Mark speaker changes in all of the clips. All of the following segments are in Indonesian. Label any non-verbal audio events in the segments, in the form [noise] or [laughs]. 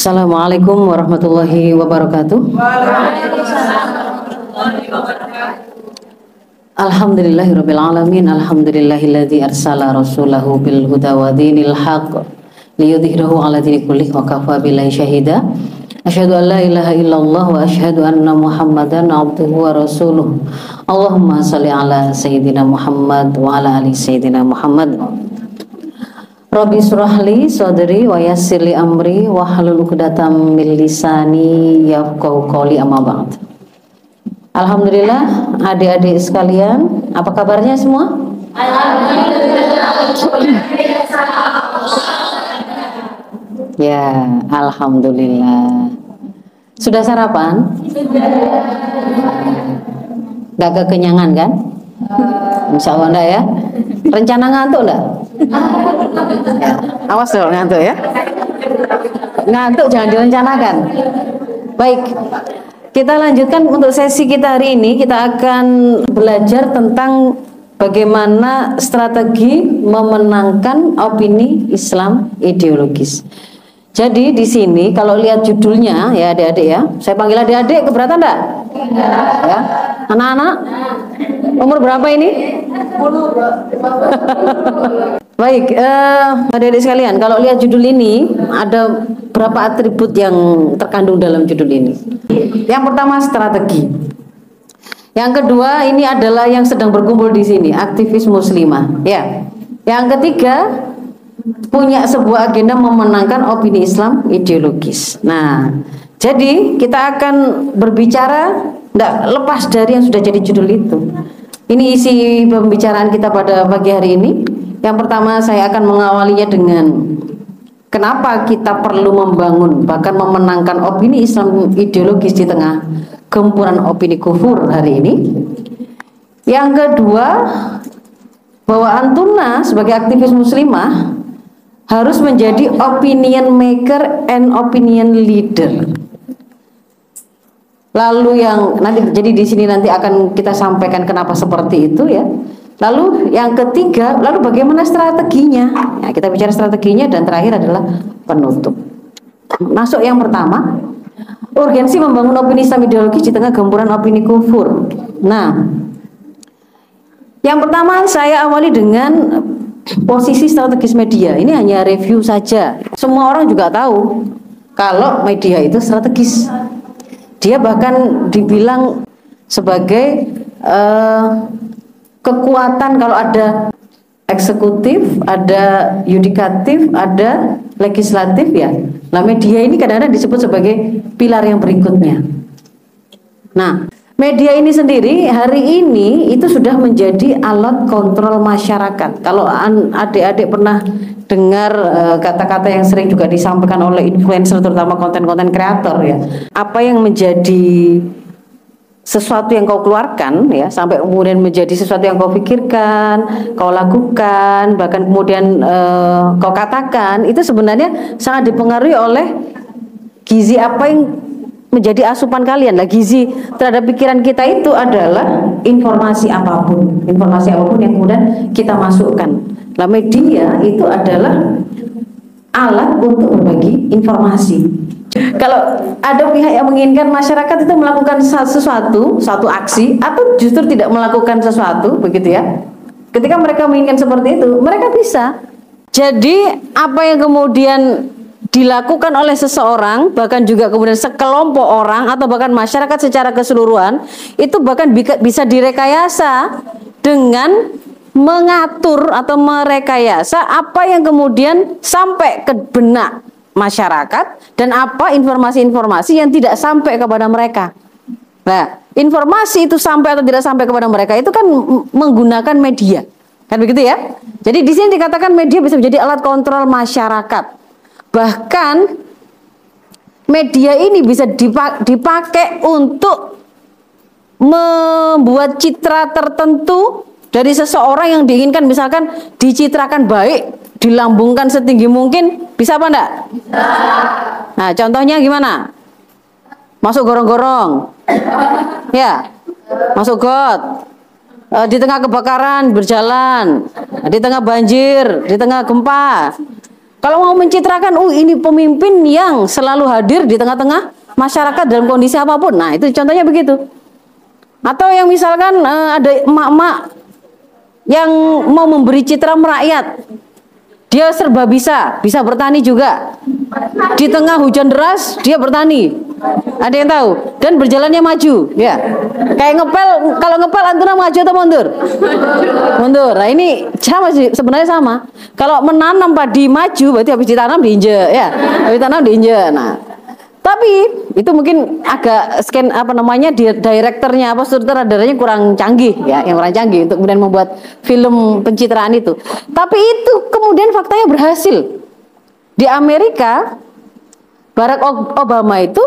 Speaker 1: Assalamualaikum warahmatullahi wabarakatuh. Alhamdulillahirabbil alamin. Alhamdulillahilladzi arsala rasulahu bil huda wa dinil haqq liyudhhirahu 'ala dini kulli wa kafa billahi syahida. Asyhadu an la ilaha illallah wa asyhadu anna Muhammadan abduhu wa rasuluh. Allahumma shalli ala sayyidina Muhammad wa ala ali sayyidina Muhammad. Rabbi surahli sadri wa yassirli amri wa halul 'uqdatam min lisani yafqahu qawli amma ba'd. Alhamdulillah adik-adik sekalian, apa kabarnya semua? Ya, alhamdulillah. Sudah sarapan? Gak kekenyangan kan? Insya Allah enggak ya? Rencana ngantuk enggak? Awas dong ngantuk ya. Ngantuk jangan direncanakan. Baik, kita lanjutkan untuk sesi kita hari ini. Kita akan belajar tentang bagaimana strategi memenangkan opini Islam ideologis. Jadi di sini kalau lihat judulnya ya adik-adik ya, saya panggil adik-adik keberatan enggak? Ya. Anak-anak? Umur berapa ini? Baik, eh, adik-adik sekalian, kalau lihat judul ini ada berapa atribut yang terkandung dalam judul ini. Yang pertama strategi. Yang kedua ini adalah yang sedang berkumpul di sini, aktivis muslimah. Ya. Yang ketiga punya sebuah agenda memenangkan opini Islam ideologis. Nah, jadi kita akan berbicara tidak lepas dari yang sudah jadi judul itu. Ini isi pembicaraan kita pada pagi hari ini. Yang pertama saya akan mengawalinya dengan kenapa kita perlu membangun bahkan memenangkan opini Islam ideologis di tengah gempuran opini kufur hari ini. Yang kedua, bahwa Antuna sebagai aktivis muslimah harus menjadi opinion maker and opinion leader. Lalu yang nanti jadi di sini nanti akan kita sampaikan kenapa seperti itu ya. Lalu yang ketiga, lalu bagaimana strateginya? Ya, kita bicara strateginya dan terakhir adalah penutup. Masuk yang pertama, urgensi membangun opini Islam ideologis di tengah gempuran opini kufur. Nah, yang pertama saya awali dengan posisi strategis media. Ini hanya review saja. Semua orang juga tahu kalau media itu strategis. Dia bahkan dibilang sebagai uh, kekuatan kalau ada eksekutif, ada yudikatif, ada legislatif ya. Nah media ini kadang-kadang disebut sebagai pilar yang berikutnya. Nah media ini sendiri hari ini itu sudah menjadi alat kontrol masyarakat. Kalau adik-adik pernah dengar eh, kata-kata uh, yang sering juga disampaikan oleh influencer terutama konten-konten kreator ya. Apa yang menjadi sesuatu yang kau keluarkan ya sampai kemudian menjadi sesuatu yang kau pikirkan, kau lakukan, bahkan kemudian uh, kau katakan itu sebenarnya sangat dipengaruhi oleh gizi apa yang menjadi asupan kalian. Lah gizi terhadap pikiran kita itu adalah informasi apa pun, informasi apa pun yang kemudian kita masukkan. Lah media itu adalah alat untuk berbagi informasi. Kalau ada pihak yang menginginkan masyarakat itu melakukan sesuatu, satu aksi atau justru tidak melakukan sesuatu, begitu ya. Ketika mereka menginginkan seperti itu, mereka bisa. Jadi apa yang kemudian dilakukan oleh seseorang bahkan juga kemudian sekelompok orang atau bahkan masyarakat secara keseluruhan itu bahkan bisa direkayasa dengan mengatur atau merekayasa apa yang kemudian sampai ke benak masyarakat dan apa informasi-informasi yang tidak sampai kepada mereka. Nah, informasi itu sampai atau tidak sampai kepada mereka itu kan menggunakan media. Kan begitu ya? Jadi di sini dikatakan media bisa menjadi alat kontrol masyarakat. Bahkan media ini bisa dipakai untuk membuat citra tertentu dari seseorang yang diinginkan misalkan dicitrakan baik, dilambungkan setinggi mungkin, bisa apa enggak? Bisa. Nah, contohnya gimana? Masuk gorong-gorong. Ya. Masuk got. Eh, di tengah kebakaran berjalan, di tengah banjir, di tengah gempa, Kalau mau mencitrakan, oh ini pemimpin yang selalu hadir di tengah-tengah masyarakat dalam kondisi apa pun. Nah, itu contohnya begitu. Atau yang misalkan uh, ada emak-emak yang mau memberi citra merakyat. Dia serba bisa, bisa bertani juga. Di tengah hujan deras, dia bertani. Ada yang tahu? Dan berjalannya maju, ya. Kayak ngepel, kalau ngepel antara maju atau mundur? Mundur. Nah ini sama sih, sebenarnya sama. Kalau menanam padi maju, berarti habis ditanam diinjek, ya. Habis ditanam diinjek. Nah, tapi itu mungkin agak scan apa namanya di direkturnya apa sutradaranya kurang canggih ya, yang kurang canggih untuk kemudian membuat film pencitraan itu. Tapi itu kemudian faktanya berhasil. Di Amerika Barack Obama itu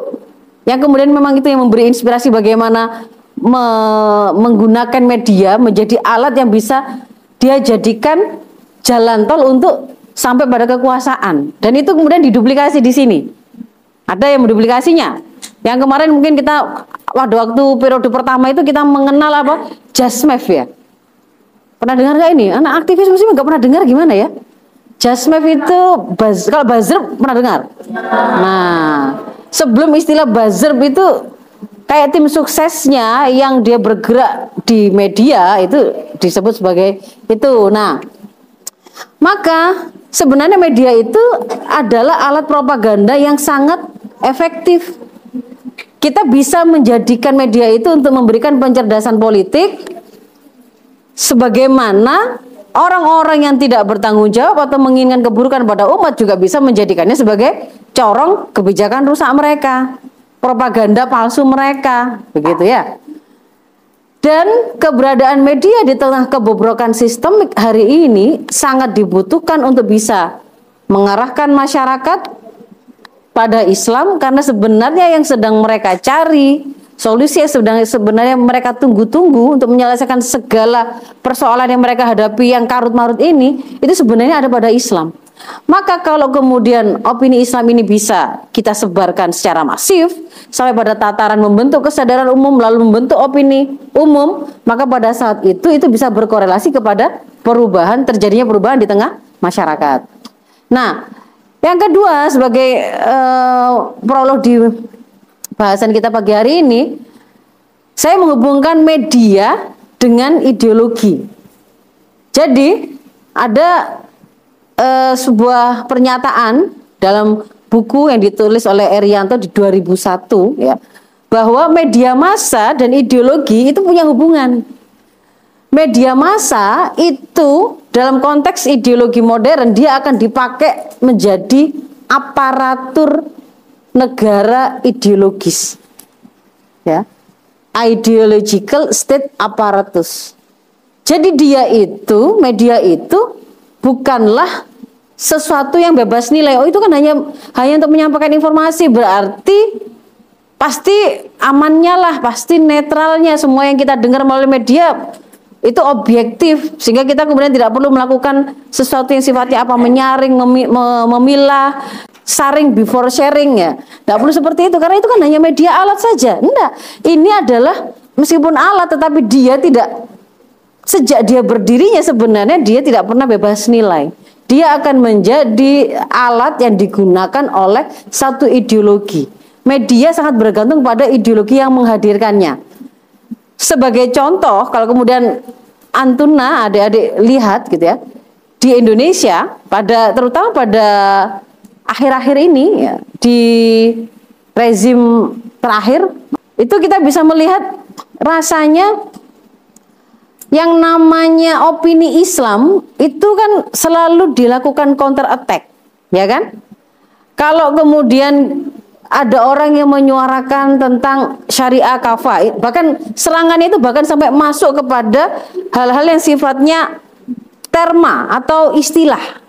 Speaker 1: yang kemudian memang itu yang memberi inspirasi bagaimana me menggunakan media menjadi alat yang bisa dia jadikan jalan tol untuk sampai pada kekuasaan. Dan itu kemudian diduplikasi di sini ada yang menduplikasinya. Yang kemarin mungkin kita pada waktu periode pertama itu kita mengenal apa? Jasmev ya. Pernah dengar nggak ini? Anak aktivis muslim nggak pernah dengar gimana ya? Jasmev itu buzz, kalau buzzer pernah dengar? Nah, sebelum istilah buzzer itu kayak tim suksesnya yang dia bergerak di media itu disebut sebagai itu. Nah, maka sebenarnya media itu adalah alat propaganda yang sangat efektif. Kita bisa menjadikan media itu untuk memberikan pencerdasan politik sebagaimana orang-orang yang tidak bertanggung jawab atau menginginkan keburukan pada umat juga bisa menjadikannya sebagai corong kebijakan rusak mereka, propaganda palsu mereka, begitu ya. Dan keberadaan media di tengah kebobrokan sistemik hari ini sangat dibutuhkan untuk bisa mengarahkan masyarakat pada Islam karena sebenarnya yang sedang mereka cari solusi yang sedang sebenarnya mereka tunggu-tunggu untuk menyelesaikan segala persoalan yang mereka hadapi yang karut-marut ini itu sebenarnya ada pada Islam. Maka kalau kemudian opini Islam ini bisa kita sebarkan secara masif sampai pada tataran membentuk kesadaran umum lalu membentuk opini umum, maka pada saat itu itu bisa berkorelasi kepada perubahan terjadinya perubahan di tengah masyarakat. Nah, yang kedua sebagai uh, prolog di bahasan kita pagi hari ini, saya menghubungkan media dengan ideologi. Jadi ada uh, sebuah pernyataan dalam buku yang ditulis oleh Erianto di 2001 ya bahwa media massa dan ideologi itu punya hubungan. Media massa itu dalam konteks ideologi modern dia akan dipakai menjadi aparatur negara ideologis. Ya. Ideological state apparatus. Jadi dia itu, media itu bukanlah sesuatu yang bebas nilai. Oh, itu kan hanya hanya untuk menyampaikan informasi, berarti pasti amannya lah, pasti netralnya semua yang kita dengar melalui media itu objektif sehingga kita kemudian tidak perlu melakukan sesuatu yang sifatnya apa menyaring memilah saring before sharing ya. Tidak perlu seperti itu karena itu kan hanya media alat saja. Enggak. Ini adalah meskipun alat tetapi dia tidak sejak dia berdirinya sebenarnya dia tidak pernah bebas nilai. Dia akan menjadi alat yang digunakan oleh satu ideologi. Media sangat bergantung pada ideologi yang menghadirkannya sebagai contoh, kalau kemudian Antuna adik-adik lihat gitu ya, di Indonesia pada terutama pada akhir-akhir ini ya, di rezim terakhir itu kita bisa melihat rasanya yang namanya opini Islam itu kan selalu dilakukan counter attack, ya kan? Kalau kemudian ada orang yang menyuarakan tentang syariah kafah bahkan serangannya itu bahkan sampai masuk kepada hal-hal yang sifatnya terma atau istilah.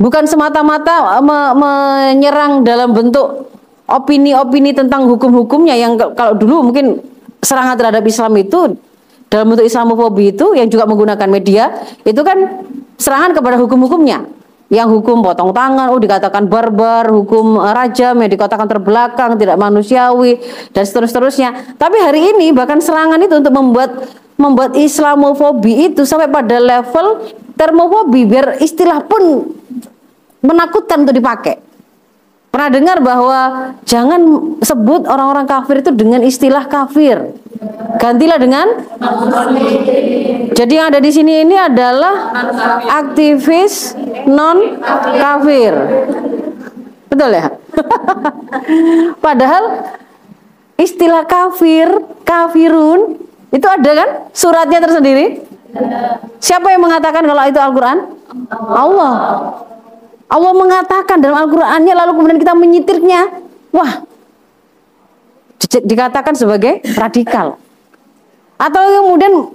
Speaker 1: Bukan semata-mata me menyerang dalam bentuk opini-opini tentang hukum-hukumnya yang kalau dulu mungkin serangan terhadap Islam itu dalam bentuk Islamofobi itu yang juga menggunakan media itu kan serangan kepada hukum-hukumnya yang hukum potong tangan, oh dikatakan barbar, hukum eh, rajam yang dikatakan terbelakang, tidak manusiawi dan seterusnya. Tapi hari ini bahkan serangan itu untuk membuat membuat Islamofobi itu sampai pada level termofobi biar istilah pun menakutkan untuk dipakai. Pernah dengar bahwa jangan sebut orang-orang kafir itu dengan istilah kafir. Gantilah dengan Jadi yang ada di sini ini adalah aktivis non kafir. Betul ya? [laughs] Padahal istilah kafir, kafirun itu ada kan suratnya tersendiri? Siapa yang mengatakan kalau itu Al-Qur'an? Allah. Allah mengatakan dalam Al-Qur'annya lalu kemudian kita menyitirnya. Wah. Dikatakan sebagai radikal. Atau kemudian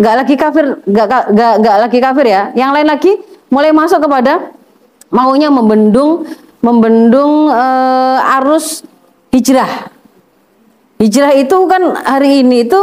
Speaker 1: nggak lagi kafir, nggak lagi kafir ya. Yang lain lagi mulai masuk kepada maunya membendung membendung uh, arus hijrah. Hijrah itu kan hari ini itu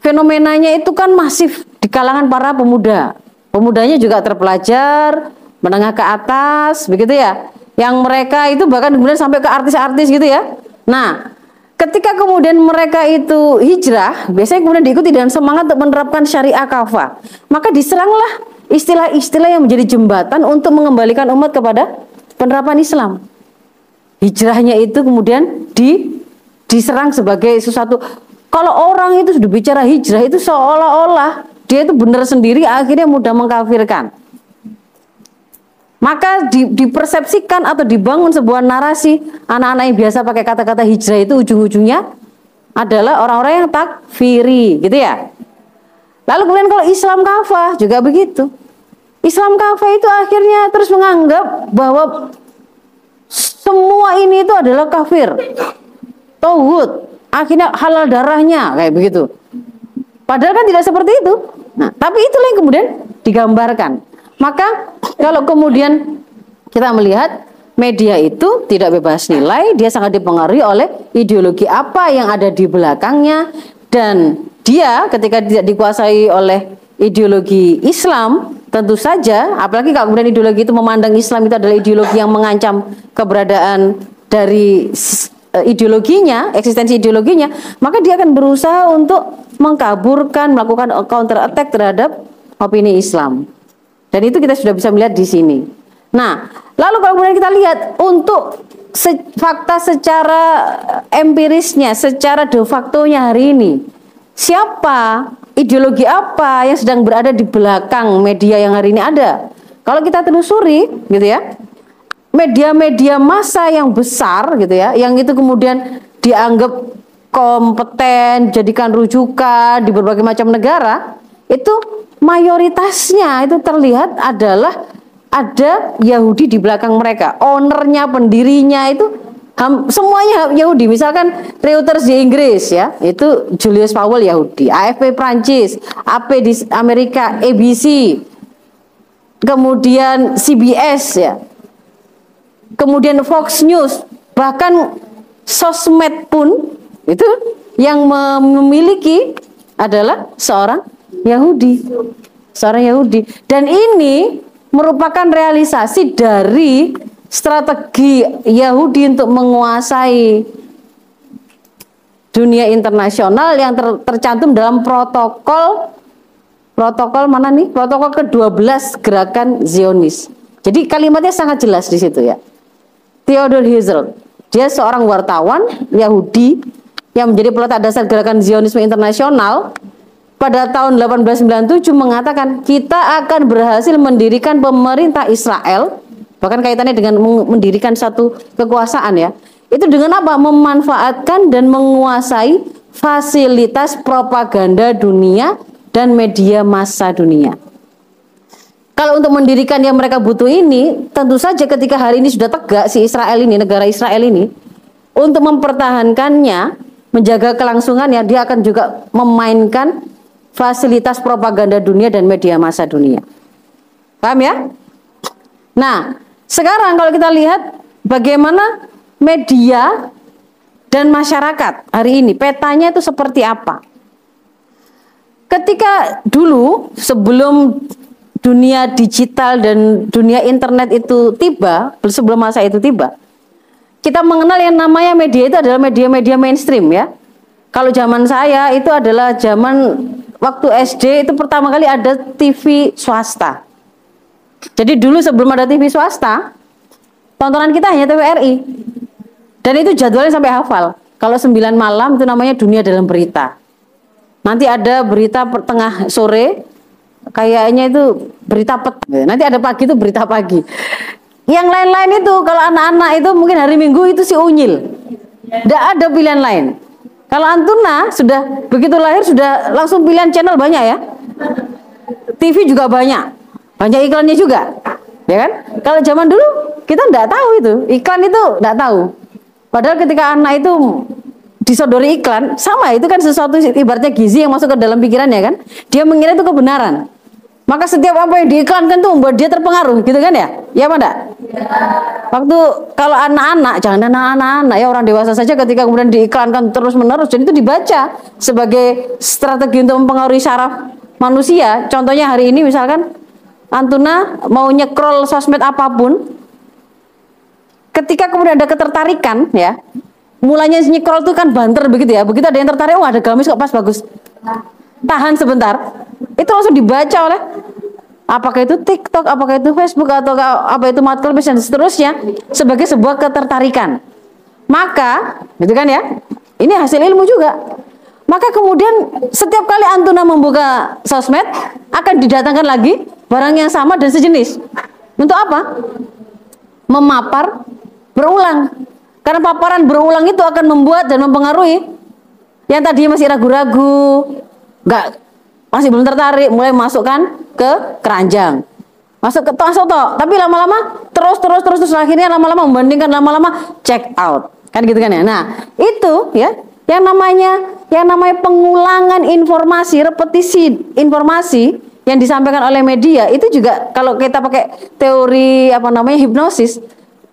Speaker 1: fenomenanya itu kan masif di kalangan para pemuda. Pemudanya juga terpelajar, menengah ke atas, begitu ya. Yang mereka itu bahkan kemudian sampai ke artis-artis gitu ya. Nah, ketika kemudian mereka itu hijrah, biasanya kemudian diikuti dengan semangat untuk menerapkan syariah kafah. Maka diseranglah istilah-istilah yang menjadi jembatan untuk mengembalikan umat kepada penerapan Islam. Hijrahnya itu kemudian di diserang sebagai sesuatu kalau orang itu sudah bicara hijrah itu seolah-olah dia itu benar sendiri akhirnya mudah mengkafirkan. Maka di, dipersepsikan atau dibangun sebuah narasi anak-anak yang biasa pakai kata-kata hijrah itu ujung-ujungnya adalah orang-orang yang takfiri, gitu ya. Lalu kemudian kalau Islam kafah juga begitu. Islam kafah itu akhirnya terus menganggap bahwa semua ini itu adalah kafir. Tauhid, akhirnya halal darahnya kayak begitu. Padahal kan tidak seperti itu. Nah, tapi itulah yang kemudian digambarkan. Maka kalau kemudian kita melihat media itu tidak bebas nilai, dia sangat dipengaruhi oleh ideologi apa yang ada di belakangnya dan dia ketika tidak dikuasai oleh ideologi Islam tentu saja apalagi kalau kemudian ideologi itu memandang Islam itu adalah ideologi yang mengancam keberadaan dari Eh, ideologinya, eksistensi ideologinya, maka dia akan berusaha untuk mengkaburkan, melakukan counter attack terhadap opini Islam. Dan itu kita sudah bisa melihat di sini. Nah, lalu kalau kemudian kita lihat untuk se fakta secara empirisnya, secara de facto-nya hari ini, siapa, ideologi apa yang sedang berada di belakang media yang hari ini ada? Kalau kita telusuri, gitu ya, media-media massa yang besar gitu ya, yang itu kemudian dianggap kompeten, jadikan rujukan di berbagai macam negara, itu mayoritasnya itu terlihat adalah ada Yahudi di belakang mereka. Ownernya, pendirinya itu semuanya Yahudi. Misalkan Reuters di Inggris ya, itu Julius Powell Yahudi, AFP Prancis, AP di Amerika, ABC, kemudian CBS ya, kemudian Fox News, bahkan sosmed pun itu yang memiliki adalah seorang Yahudi. Seorang Yahudi. Dan ini merupakan realisasi dari strategi Yahudi untuk menguasai dunia internasional yang ter, tercantum dalam protokol protokol mana nih? Protokol ke-12 gerakan Zionis. Jadi kalimatnya sangat jelas di situ ya. Theodor Herzl. Dia seorang wartawan Yahudi yang menjadi peletak dasar gerakan Zionisme internasional pada tahun 1897 mengatakan kita akan berhasil mendirikan pemerintah Israel bahkan kaitannya dengan mendirikan satu kekuasaan ya. Itu dengan apa? Memanfaatkan dan menguasai fasilitas propaganda dunia dan media massa dunia. Kalau untuk mendirikan yang mereka butuh ini, tentu saja ketika hari ini sudah tegak si Israel ini, negara Israel ini, untuk mempertahankannya, menjaga kelangsungannya, dia akan juga memainkan fasilitas propaganda dunia dan media massa dunia. Paham ya? Nah, sekarang kalau kita lihat bagaimana media dan masyarakat hari ini, petanya itu seperti apa? Ketika dulu sebelum dunia digital dan dunia internet itu tiba, sebelum masa itu tiba, kita mengenal yang namanya media itu adalah media-media mainstream ya. Kalau zaman saya itu adalah zaman waktu SD itu pertama kali ada TV swasta. Jadi dulu sebelum ada TV swasta, tontonan kita hanya TVRI. Dan itu jadwalnya sampai hafal. Kalau 9 malam itu namanya dunia dalam berita. Nanti ada berita tengah sore, kayaknya itu berita pet. Nanti ada pagi itu berita pagi. Yang lain-lain itu kalau anak-anak itu mungkin hari Minggu itu si unyil. Tidak ada pilihan lain. Kalau Antuna sudah begitu lahir sudah langsung pilihan channel banyak ya. TV juga banyak. Banyak iklannya juga. Ya kan? Kalau zaman dulu kita tidak tahu itu. Iklan itu tidak tahu. Padahal ketika anak itu disodori iklan, sama itu kan sesuatu ibaratnya gizi yang masuk ke dalam pikirannya kan. Dia mengira itu kebenaran. Maka setiap apa yang diiklankan tuh membuat dia terpengaruh, gitu kan ya? Ya apa enggak? Ya. Waktu kalau anak-anak, jangan anak-anak ya orang dewasa saja ketika kemudian diiklankan terus-menerus, jadi itu dibaca sebagai strategi untuk mempengaruhi saraf manusia. Contohnya hari ini misalkan Antuna mau nyekrol sosmed apa pun, ketika kemudian ada ketertarikan ya, mulanya nyekrol itu kan banter begitu ya, begitu ada yang tertarik, wah ada gamis kok pas bagus, tahan sebentar, itu langsung dibaca oleh apakah itu TikTok, apakah itu Facebook atau apa itu marketplace dan seterusnya sebagai sebuah ketertarikan. Maka, gitu kan ya? Ini hasil ilmu juga. Maka kemudian setiap kali Antuna membuka sosmed akan didatangkan lagi barang yang sama dan sejenis. Untuk apa? Memapar berulang. Karena paparan berulang itu akan membuat dan mempengaruhi yang tadi masih ragu-ragu, nggak masih belum tertarik mulai masukkan ke keranjang. Masuk ke masuk tapi lama-lama terus terus terus terus. Akhirnya lama-lama membandingkan lama-lama check out. Kan gitu kan ya? Nah itu ya yang namanya yang namanya pengulangan informasi repetisi informasi yang disampaikan oleh media itu juga kalau kita pakai teori apa namanya hipnosis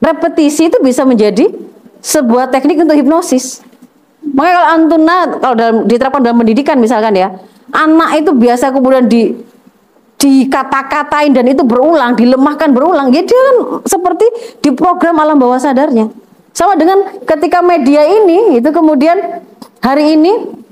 Speaker 1: repetisi itu bisa menjadi sebuah teknik untuk hipnosis makanya kalau antuna kalau dalam diterapkan dalam pendidikan misalkan ya anak itu biasa kemudian di dikata-katain dan itu berulang, dilemahkan berulang, ya dia kan seperti di program alam bawah sadarnya. Sama dengan ketika media ini itu kemudian hari ini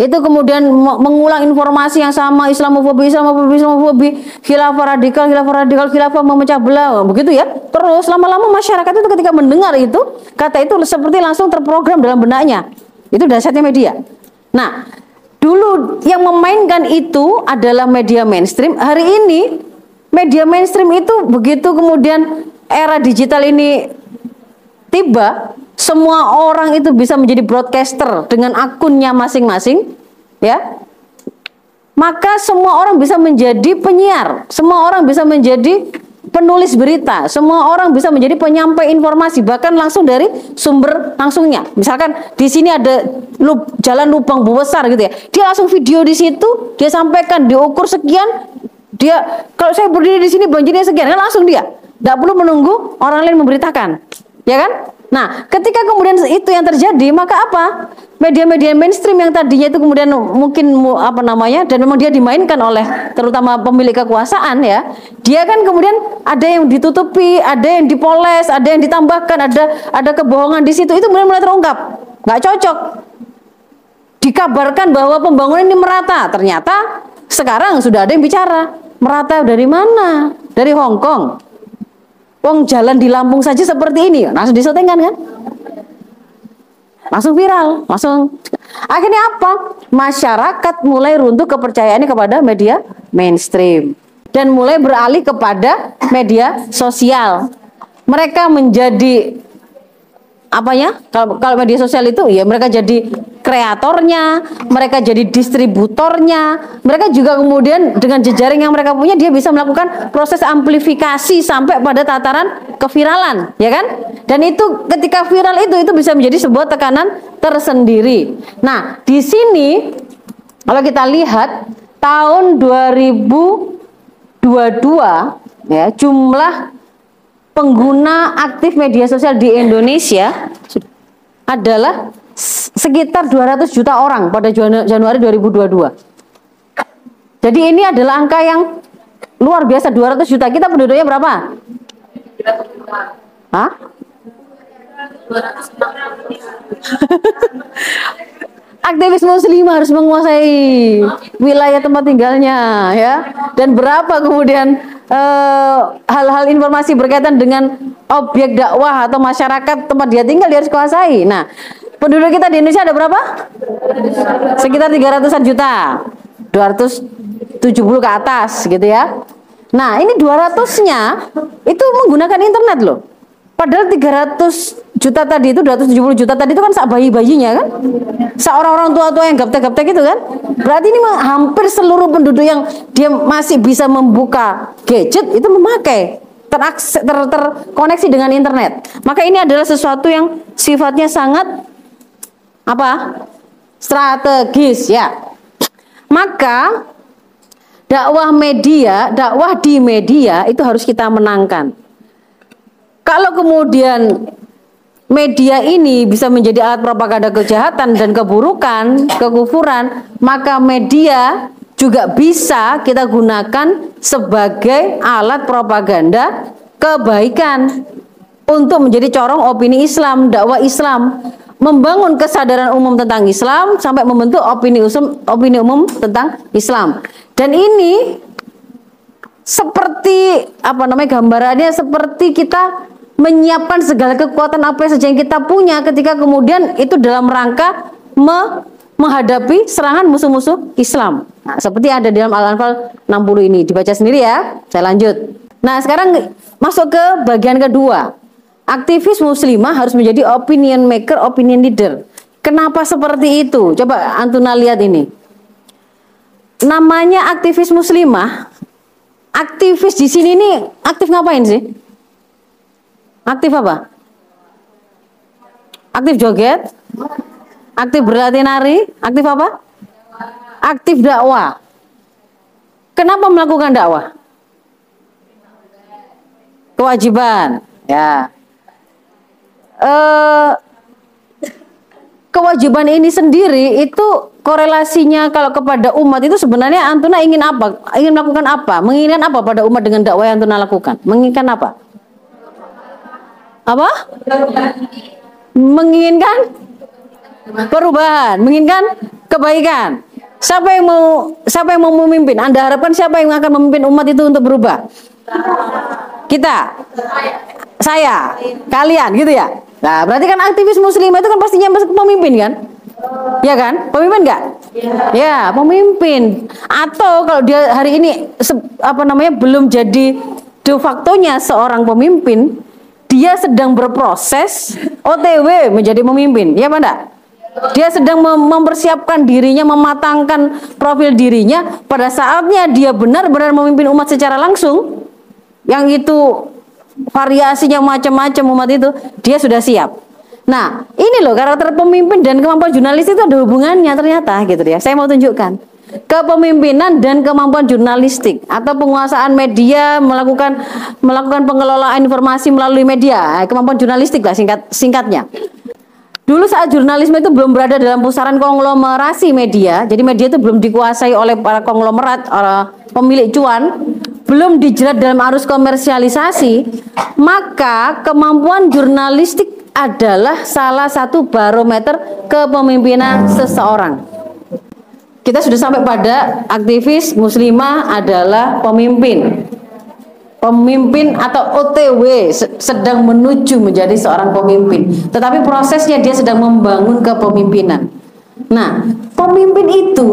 Speaker 1: itu kemudian mengulang informasi yang sama Islamofobi, Islamofobi, Islamofobi, khilafah radikal, khilafah radikal, khilafah memecah belah, begitu ya. Terus lama-lama masyarakat itu ketika mendengar itu kata itu seperti langsung terprogram dalam benaknya. Itu dasarnya media. Nah, Dulu yang memainkan itu adalah media mainstream. Hari ini media mainstream itu begitu kemudian era digital ini tiba, semua orang itu bisa menjadi broadcaster dengan akunnya masing-masing, ya. Maka semua orang bisa menjadi penyiar, semua orang bisa menjadi penulis berita, semua orang bisa menjadi penyampai informasi bahkan langsung dari sumber langsungnya. Misalkan di sini ada lub, jalan lubang besar gitu ya. Dia langsung video di situ, dia sampaikan diukur sekian, dia kalau saya berdiri di sini banjirnya sekian, kan langsung dia. Tidak perlu menunggu orang lain memberitakan. Ya kan? Nah, ketika kemudian itu yang terjadi, maka apa? Media-media mainstream yang tadinya itu kemudian mungkin apa namanya dan memang dia dimainkan oleh terutama pemilik kekuasaan ya. Dia kan kemudian ada yang ditutupi, ada yang dipoles, ada yang ditambahkan, ada ada kebohongan di situ. Itu mulai mulai terungkap. Nggak cocok. Dikabarkan bahwa pembangunan ini merata, ternyata sekarang sudah ada yang bicara. Merata dari mana? Dari Hong Kong Wong jalan di Lampung saja seperti ini, langsung disetengkan kan? Langsung viral, langsung. Akhirnya apa? Masyarakat mulai runtuh kepercayaannya kepada media mainstream dan mulai beralih kepada media sosial. Mereka menjadi apa ya kalau media sosial itu ya mereka jadi kreatornya mereka jadi distributornya mereka juga kemudian dengan jejaring yang mereka punya dia bisa melakukan proses amplifikasi sampai pada tataran keviralan ya kan? Dan itu ketika viral itu itu bisa menjadi sebuah tekanan tersendiri. Nah di sini kalau kita lihat tahun 2022 ya jumlah pengguna aktif media sosial di Indonesia adalah sekitar 200 juta orang pada Januari 2022. Jadi ini adalah angka yang luar biasa 200 juta. Kita penduduknya berapa? Hah? [laughs] aktivis muslim harus menguasai wilayah tempat tinggalnya ya dan berapa kemudian eh, hal-hal uh, informasi berkaitan dengan objek dakwah atau masyarakat tempat dia tinggal dia harus kuasai nah penduduk kita di Indonesia ada berapa sekitar 300an juta 270 ke atas gitu ya nah ini 200 nya itu menggunakan internet loh Padahal 300 juta tadi itu 270 juta tadi itu kan sak bayi-bayinya kan? Seorang orang tua-tua yang gaptek-gaptek itu kan? Berarti ini hampir seluruh penduduk yang dia masih bisa membuka gadget itu memakai terakses ter, terkoneksi dengan internet. Maka ini adalah sesuatu yang sifatnya sangat apa? strategis ya. Maka dakwah media, dakwah di media itu harus kita menangkan. Kalau kemudian media ini bisa menjadi alat propaganda kejahatan dan keburukan, kekufuran, maka media juga bisa kita gunakan sebagai alat propaganda kebaikan untuk menjadi corong opini Islam, dakwah Islam, membangun kesadaran umum tentang Islam sampai membentuk opini umum opini umum tentang Islam. Dan ini seperti apa namanya gambarannya seperti kita menyiapkan segala kekuatan apa saja yang kita punya ketika kemudian itu dalam rangka me menghadapi serangan musuh-musuh Islam. Nah, seperti ada dalam Al-Anfal 60 ini. Dibaca sendiri ya. Saya lanjut. Nah, sekarang masuk ke bagian kedua. Aktivis muslimah harus menjadi opinion maker, opinion leader. Kenapa seperti itu? Coba Antuna lihat ini. Namanya aktivis muslimah. Aktivis di sini nih aktif ngapain sih? Aktif apa? Aktif joget? Aktif berlatih nari? Aktif apa? Aktif dakwah. Kenapa melakukan dakwah? Kewajiban, ya. Eh, kewajiban ini sendiri itu korelasinya kalau kepada umat itu sebenarnya Antuna ingin apa? Ingin melakukan apa? Menginginkan apa pada umat dengan dakwah yang Antuna lakukan? Menginginkan apa? apa? Menginginkan perubahan, menginginkan kebaikan. Siapa yang mau siapa yang mau memimpin? Anda harapkan siapa yang akan memimpin umat itu untuk berubah? Kita. Saya, kalian gitu ya. Nah, berarti kan aktivis muslim itu kan pastinya pemimpin kan? Ya kan? Pemimpin enggak? Ya. ya, pemimpin. Atau kalau dia hari ini apa namanya belum jadi de factonya seorang pemimpin, dia sedang berproses OTW menjadi pemimpin, ya Pak? Dia sedang mempersiapkan dirinya, mematangkan profil dirinya pada saatnya dia benar-benar memimpin umat secara langsung. Yang itu variasinya macam-macam umat itu, dia sudah siap. Nah, ini loh karakter pemimpin dan kemampuan jurnalis itu ada hubungannya ternyata gitu ya. Saya mau tunjukkan kepemimpinan dan kemampuan jurnalistik atau penguasaan media melakukan melakukan pengelolaan informasi melalui media kemampuan jurnalistik lah singkat singkatnya Dulu saat jurnalisme itu belum berada dalam pusaran konglomerasi media, jadi media itu belum dikuasai oleh para konglomerat, para pemilik cuan, belum dijerat dalam arus komersialisasi, maka kemampuan jurnalistik adalah salah satu barometer kepemimpinan seseorang kita sudah sampai pada aktivis muslimah adalah pemimpin. Pemimpin atau OTW sedang menuju menjadi seorang pemimpin. Tetapi prosesnya dia sedang membangun kepemimpinan. Nah, pemimpin itu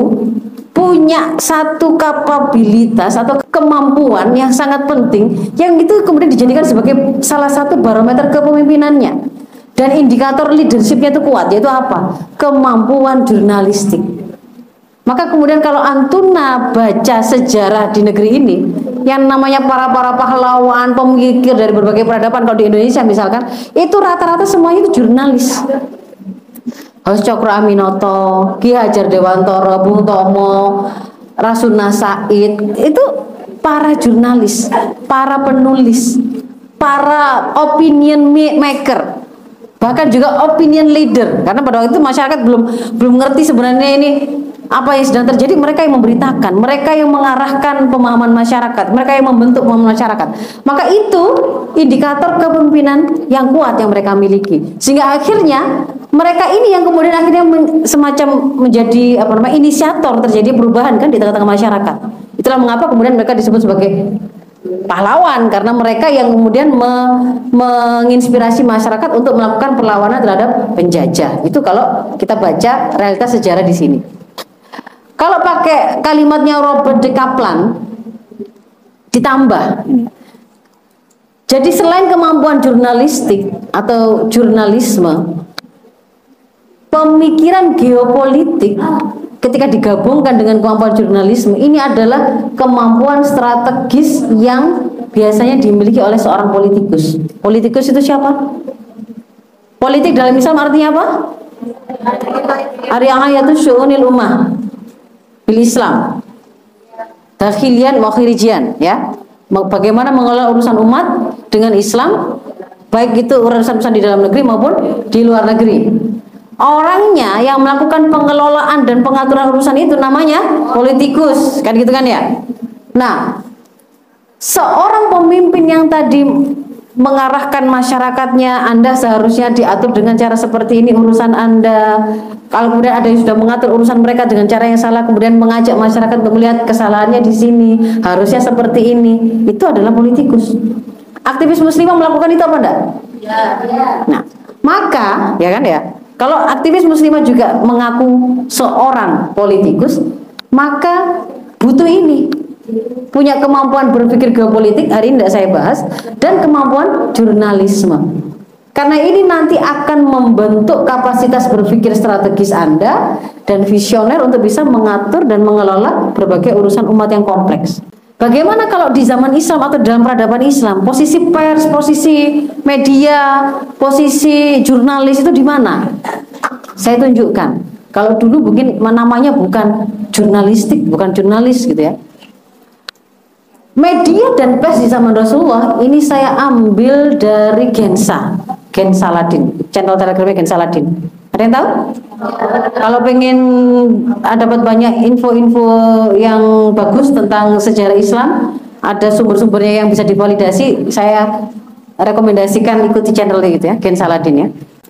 Speaker 1: punya satu kapabilitas atau kemampuan yang sangat penting yang itu kemudian dijadikan sebagai salah satu barometer kepemimpinannya dan indikator leadershipnya itu kuat yaitu apa kemampuan jurnalistik maka kemudian kalau Antuna baca sejarah di negeri ini, yang namanya para para pahlawan, pemikir dari berbagai peradaban kalau di Indonesia misalkan, itu rata-rata semuanya itu jurnalis. Hos Cokro Aminoto, Ki Hajar Dewantoro, Bung Tomo, Rasuna Said, itu para jurnalis, para penulis, para opinion maker, bahkan juga opinion leader. Karena pada waktu itu masyarakat belum belum ngerti sebenarnya ini apa yang sedang terjadi. Mereka yang memberitakan mereka yang mengarahkan pemahaman masyarakat mereka yang membentuk pemahaman masyarakat. Maka itu indikator kepemimpinan yang kuat yang mereka miliki. Sehingga akhirnya mereka ini yang kemudian akhirnya men, semacam menjadi apa namanya inisiator terjadi perubahan kan di tengah-tengah masyarakat. Itulah mengapa kemudian mereka disebut sebagai pahlawan karena mereka yang kemudian me, menginspirasi masyarakat untuk melakukan perlawanan terhadap penjajah. Itu kalau kita baca realitas sejarah di sini. Kalau pakai kalimatnya Robert de Kaplan ditambah jadi selain kemampuan jurnalistik atau jurnalisme pemikiran geopolitik ketika digabungkan dengan kemampuan jurnalisme ini adalah kemampuan strategis yang biasanya dimiliki oleh seorang politikus. Politikus itu siapa? Politik dalam Islam artinya apa? Ariyahayatu syu'unil ummah bil Islam dakhilian wa khirijian ya bagaimana mengelola urusan umat dengan Islam baik itu urusan-urusan di dalam negeri maupun di luar negeri orangnya yang melakukan pengelolaan dan pengaturan urusan itu namanya politikus kan gitu kan ya? Nah seorang pemimpin yang tadi mengarahkan masyarakatnya Anda seharusnya diatur dengan cara seperti ini urusan Anda. Kalau kemudian ada yang sudah mengatur urusan mereka dengan cara yang salah kemudian mengajak masyarakat untuk melihat kesalahannya di sini harusnya seperti ini. Itu adalah politikus. Aktivis muslimah melakukan itu apa enggak? Ya, ya. nah maka ya kan ya kalau aktivis muslimah juga mengaku seorang politikus maka butuh ini punya kemampuan berpikir geopolitik hari ini tidak saya bahas dan kemampuan jurnalisme karena ini nanti akan membentuk kapasitas berpikir strategis Anda dan visioner untuk bisa mengatur dan mengelola berbagai urusan umat yang kompleks. Bagaimana kalau di zaman Islam atau dalam peradaban Islam, posisi pers, posisi media, posisi jurnalis itu di mana? Saya tunjukkan. Kalau dulu mungkin namanya bukan jurnalistik, bukan jurnalis gitu ya Media dan pers di zaman Rasulullah ini saya ambil dari Gensa, Gensa Ladin, channel telegramnya Gensa Ladin. Ada yang tahu? Kalau pengen dapat banyak info-info yang bagus tentang sejarah Islam, ada sumber-sumbernya yang bisa divalidasi, saya rekomendasikan ikuti channel itu ya, Gen Saladin ya.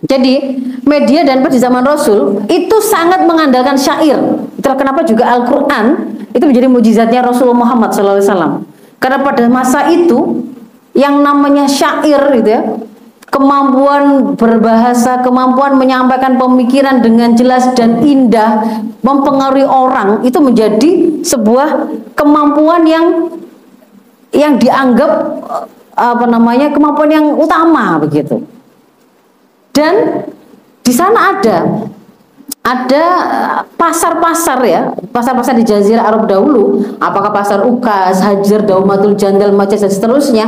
Speaker 1: Jadi media dan pers zaman Rasul itu sangat mengandalkan syair. Itulah kenapa juga Al-Quran itu menjadi mujizatnya Rasulullah Muhammad SAW. Karena pada masa itu yang namanya syair gitu ya, kemampuan berbahasa, kemampuan menyampaikan pemikiran dengan jelas dan indah, mempengaruhi orang itu menjadi sebuah kemampuan yang yang dianggap apa namanya kemampuan yang utama begitu. Dan di sana ada ada eh, pasar-pasar ya, pasar-pasar di Jazirah Arab dahulu, apakah pasar Ukas, Hajar, Daumatul Jandal, Majas dan seterusnya,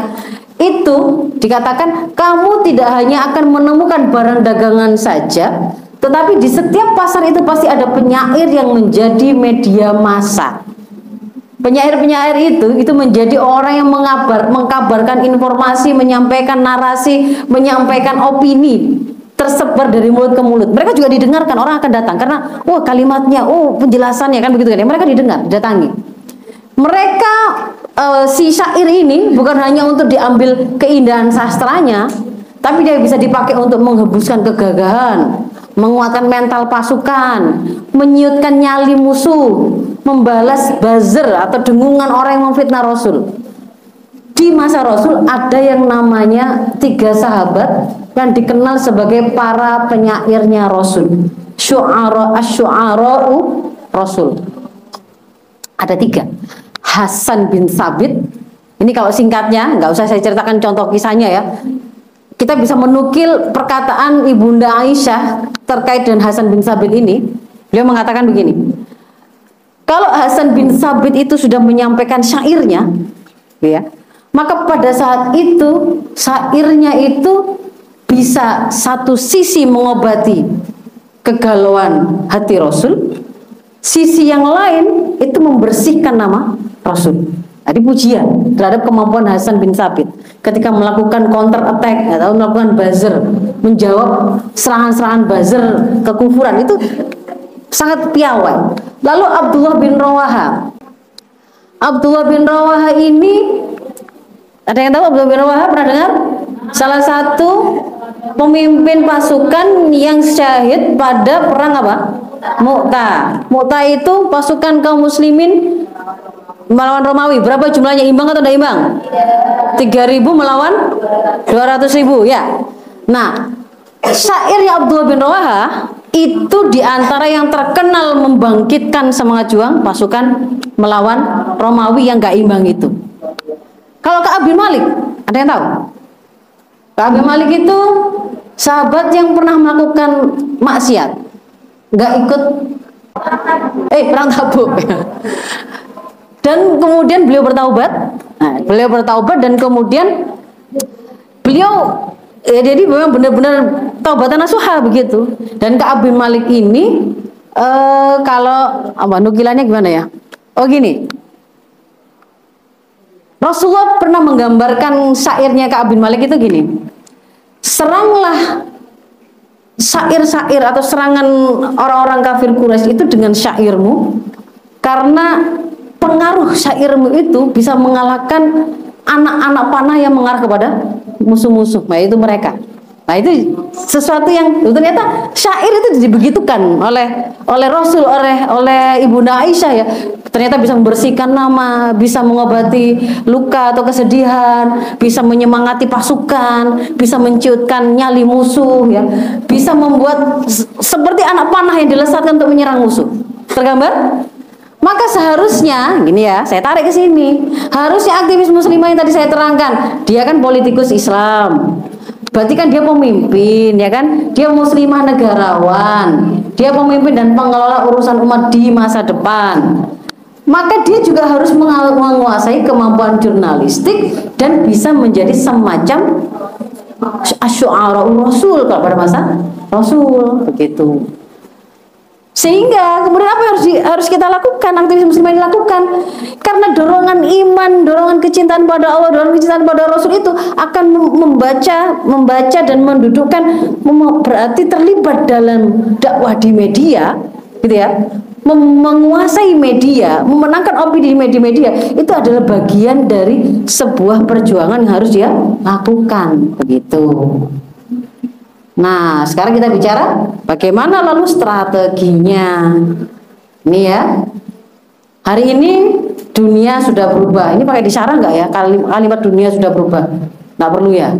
Speaker 1: itu dikatakan kamu tidak hanya akan menemukan barang dagangan saja, tetapi di setiap pasar itu pasti ada penyair yang menjadi media massa. Penyair-penyair itu itu menjadi orang yang mengabar, mengkabarkan informasi, menyampaikan narasi, menyampaikan opini tersebar dari mulut ke mulut. Mereka juga didengarkan, orang akan datang karena wah kalimatnya, oh penjelasannya kan begitu kan. Ya. Mereka didengar, datangi. Mereka uh, si syair ini bukan hanya untuk diambil keindahan sastranya, tapi dia bisa dipakai untuk menghembuskan kegagahan, menguatkan mental pasukan, menyiutkan nyali musuh, membalas buzzer atau dengungan orang yang memfitnah Rasul di masa Rasul ada yang namanya tiga sahabat yang dikenal sebagai para penyairnya Rasul. Syu'ara asyu'ara'u Rasul. Ada tiga. Hasan bin Sabit. Ini kalau singkatnya, nggak usah saya ceritakan contoh kisahnya ya. Kita bisa menukil perkataan Ibunda Aisyah terkait dengan Hasan bin Sabit ini. Beliau mengatakan begini. Kalau Hasan bin Sabit itu sudah menyampaikan syairnya, ya, maka pada saat itu syairnya itu bisa satu sisi mengobati kegalauan hati Rasul, sisi yang lain itu membersihkan nama Rasul. Jadi pujian terhadap kemampuan Hasan bin Sabit ketika melakukan counter attack atau melakukan buzzer, menjawab serangan-serangan buzzer kekufuran itu sangat piawai. Lalu Abdullah bin Rawaha, Abdullah bin Rawaha ini ada yang tahu Abdullah bin Rawaha pernah dengar? Salah satu pemimpin pasukan yang syahid pada perang apa? Mu'ta. Mu'ta itu pasukan kaum muslimin melawan Romawi. Berapa jumlahnya? Imbang atau tidak imbang? 3000 melawan 200.000 ya. Nah, syairnya Abdullah bin Rawaha itu di antara yang terkenal membangkitkan semangat juang pasukan melawan Romawi yang gak imbang itu. Kalau Ka'ab bin Malik, ada yang tahu? Ka'ab bin Malik itu sahabat yang pernah melakukan maksiat, gak ikut eh perang tabuk [laughs] dan kemudian beliau bertaubat. Nah, beliau bertaubat dan kemudian beliau ya jadi memang benar-benar taubatan nasuha begitu. Dan Ka'ab bin Malik ini uh, kalau apa nukilannya gimana ya? Oh gini. Rasulullah pernah menggambarkan syairnya Ka'ab bin Malik itu gini. Seranglah syair-syair atau serangan orang-orang kafir Quraisy itu dengan syairmu karena pengaruh syairmu itu bisa mengalahkan anak-anak panah yang mengarah kepada musuh-musuh, nah itu mereka. Nah itu sesuatu yang ternyata syair itu dibegitukan oleh oleh Rasul, oleh oleh Ibu Aisyah ya. Ternyata bisa membersihkan nama, bisa mengobati luka atau kesedihan, bisa menyemangati pasukan, bisa menciutkan nyali musuh ya, bisa membuat seperti anak panah yang dilesatkan untuk menyerang musuh. Tergambar? Maka seharusnya, gini ya, saya tarik ke sini. Harusnya aktivis muslimah yang tadi saya terangkan, dia kan politikus Islam. Berarti kan dia pemimpin, ya kan? Dia muslimah negarawan. Dia pemimpin dan pengelola urusan umat di masa depan. Maka dia juga harus menguasai kemampuan jurnalistik dan bisa menjadi semacam asyu'ara rasul kalau pada masa Rasul begitu. Sehingga kemudian apa yang harus di, harus kita lakukan aktivis muslimah dilakukan karena dorongan iman, dorongan kecintaan pada Allah, dorongan kecintaan pada Rasul itu akan membaca, membaca dan mendudukkan berarti terlibat dalam dakwah di media, gitu ya. menguasai media, memenangkan opini di media-media itu adalah bagian dari sebuah perjuangan yang harus dia lakukan, begitu. Nah, sekarang kita bicara bagaimana lalu strateginya. Ini ya. Hari ini dunia sudah berubah. Ini pakai disara nggak ya? Kalimat dunia sudah berubah. Nggak perlu ya.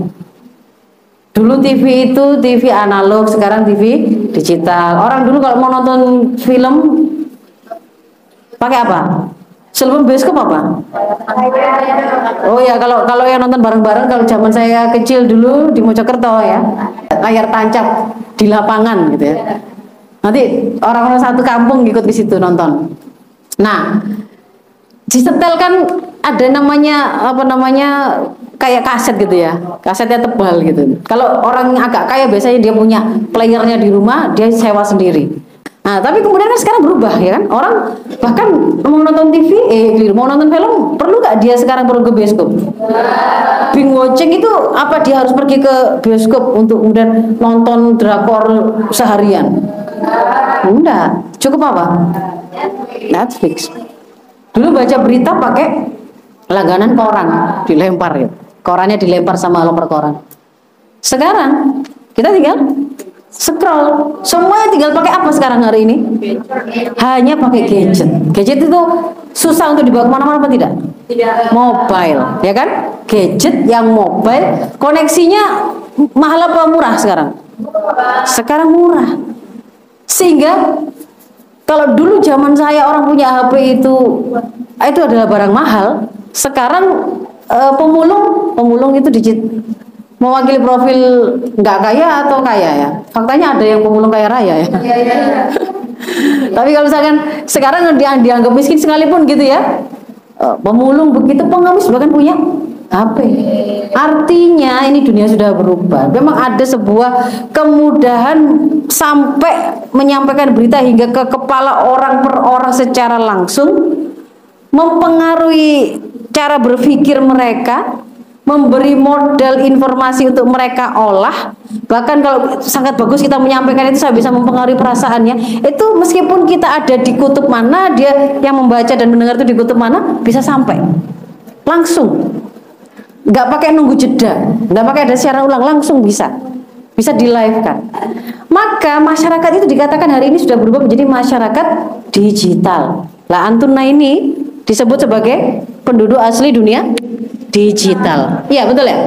Speaker 1: Dulu TV itu TV analog, sekarang TV digital. Orang dulu kalau mau nonton film pakai apa? Sebelum bioskop apa? Oh ya, kalau kalau yang nonton bareng-bareng kalau zaman saya kecil dulu di Mojokerto ya, layar tancap di lapangan gitu ya. Nanti orang-orang satu kampung ikut di situ nonton. Nah, disetel kan ada namanya apa namanya kayak kaset gitu ya kasetnya tebal gitu kalau orang agak kaya biasanya dia punya playernya di rumah dia sewa sendiri Nah, tapi kemudian kan sekarang berubah ya kan? Orang bahkan mau nonton TV, eh mau nonton film, perlu gak dia sekarang perlu ke bioskop? Bing watching itu apa dia harus pergi ke bioskop untuk kemudian nonton drakor seharian? Enggak, cukup apa? Netflix. Dulu baca berita pakai langganan koran, dilempar ya. Korannya dilempar sama loper koran. Sekarang kita tinggal scroll semuanya tinggal pakai apa sekarang hari ini? Hanya pakai gadget. Gadget itu susah untuk dibawa ke mana-mana apa tidak? Tidak. Mobile ya kan? Gadget yang mobile koneksinya mahal apa murah sekarang? Sekarang murah. Sehingga kalau dulu zaman saya orang punya HP itu itu adalah barang mahal. Sekarang uh, pemulung pemulung itu digit mewakili profil nggak kaya atau kaya ya? Faktanya ada yang pemulung kaya raya ya. Iya, iya, iya. Tapi kalau misalkan sekarang dia dianggap miskin sekalipun gitu ya, eh, pemulung begitu pengemis bahkan punya HP. Artinya ini dunia sudah berubah. Memang ada sebuah kemudahan sampai menyampaikan berita hingga ke kepala orang per orang secara langsung mempengaruhi cara berpikir mereka memberi model informasi untuk mereka olah. Bahkan kalau sangat bagus kita menyampaikan itu saya bisa mempengaruhi perasaannya. Itu meskipun kita ada di kutub mana dia yang membaca dan mendengar itu di kutub mana bisa sampai. Langsung. Nggak pakai nunggu jeda. Nggak pakai ada siaran ulang langsung bisa. Bisa di live kan. Maka masyarakat itu dikatakan hari ini sudah berubah menjadi masyarakat digital. Lah Antuna ini disebut sebagai penduduk asli dunia digital. Iya betul ya.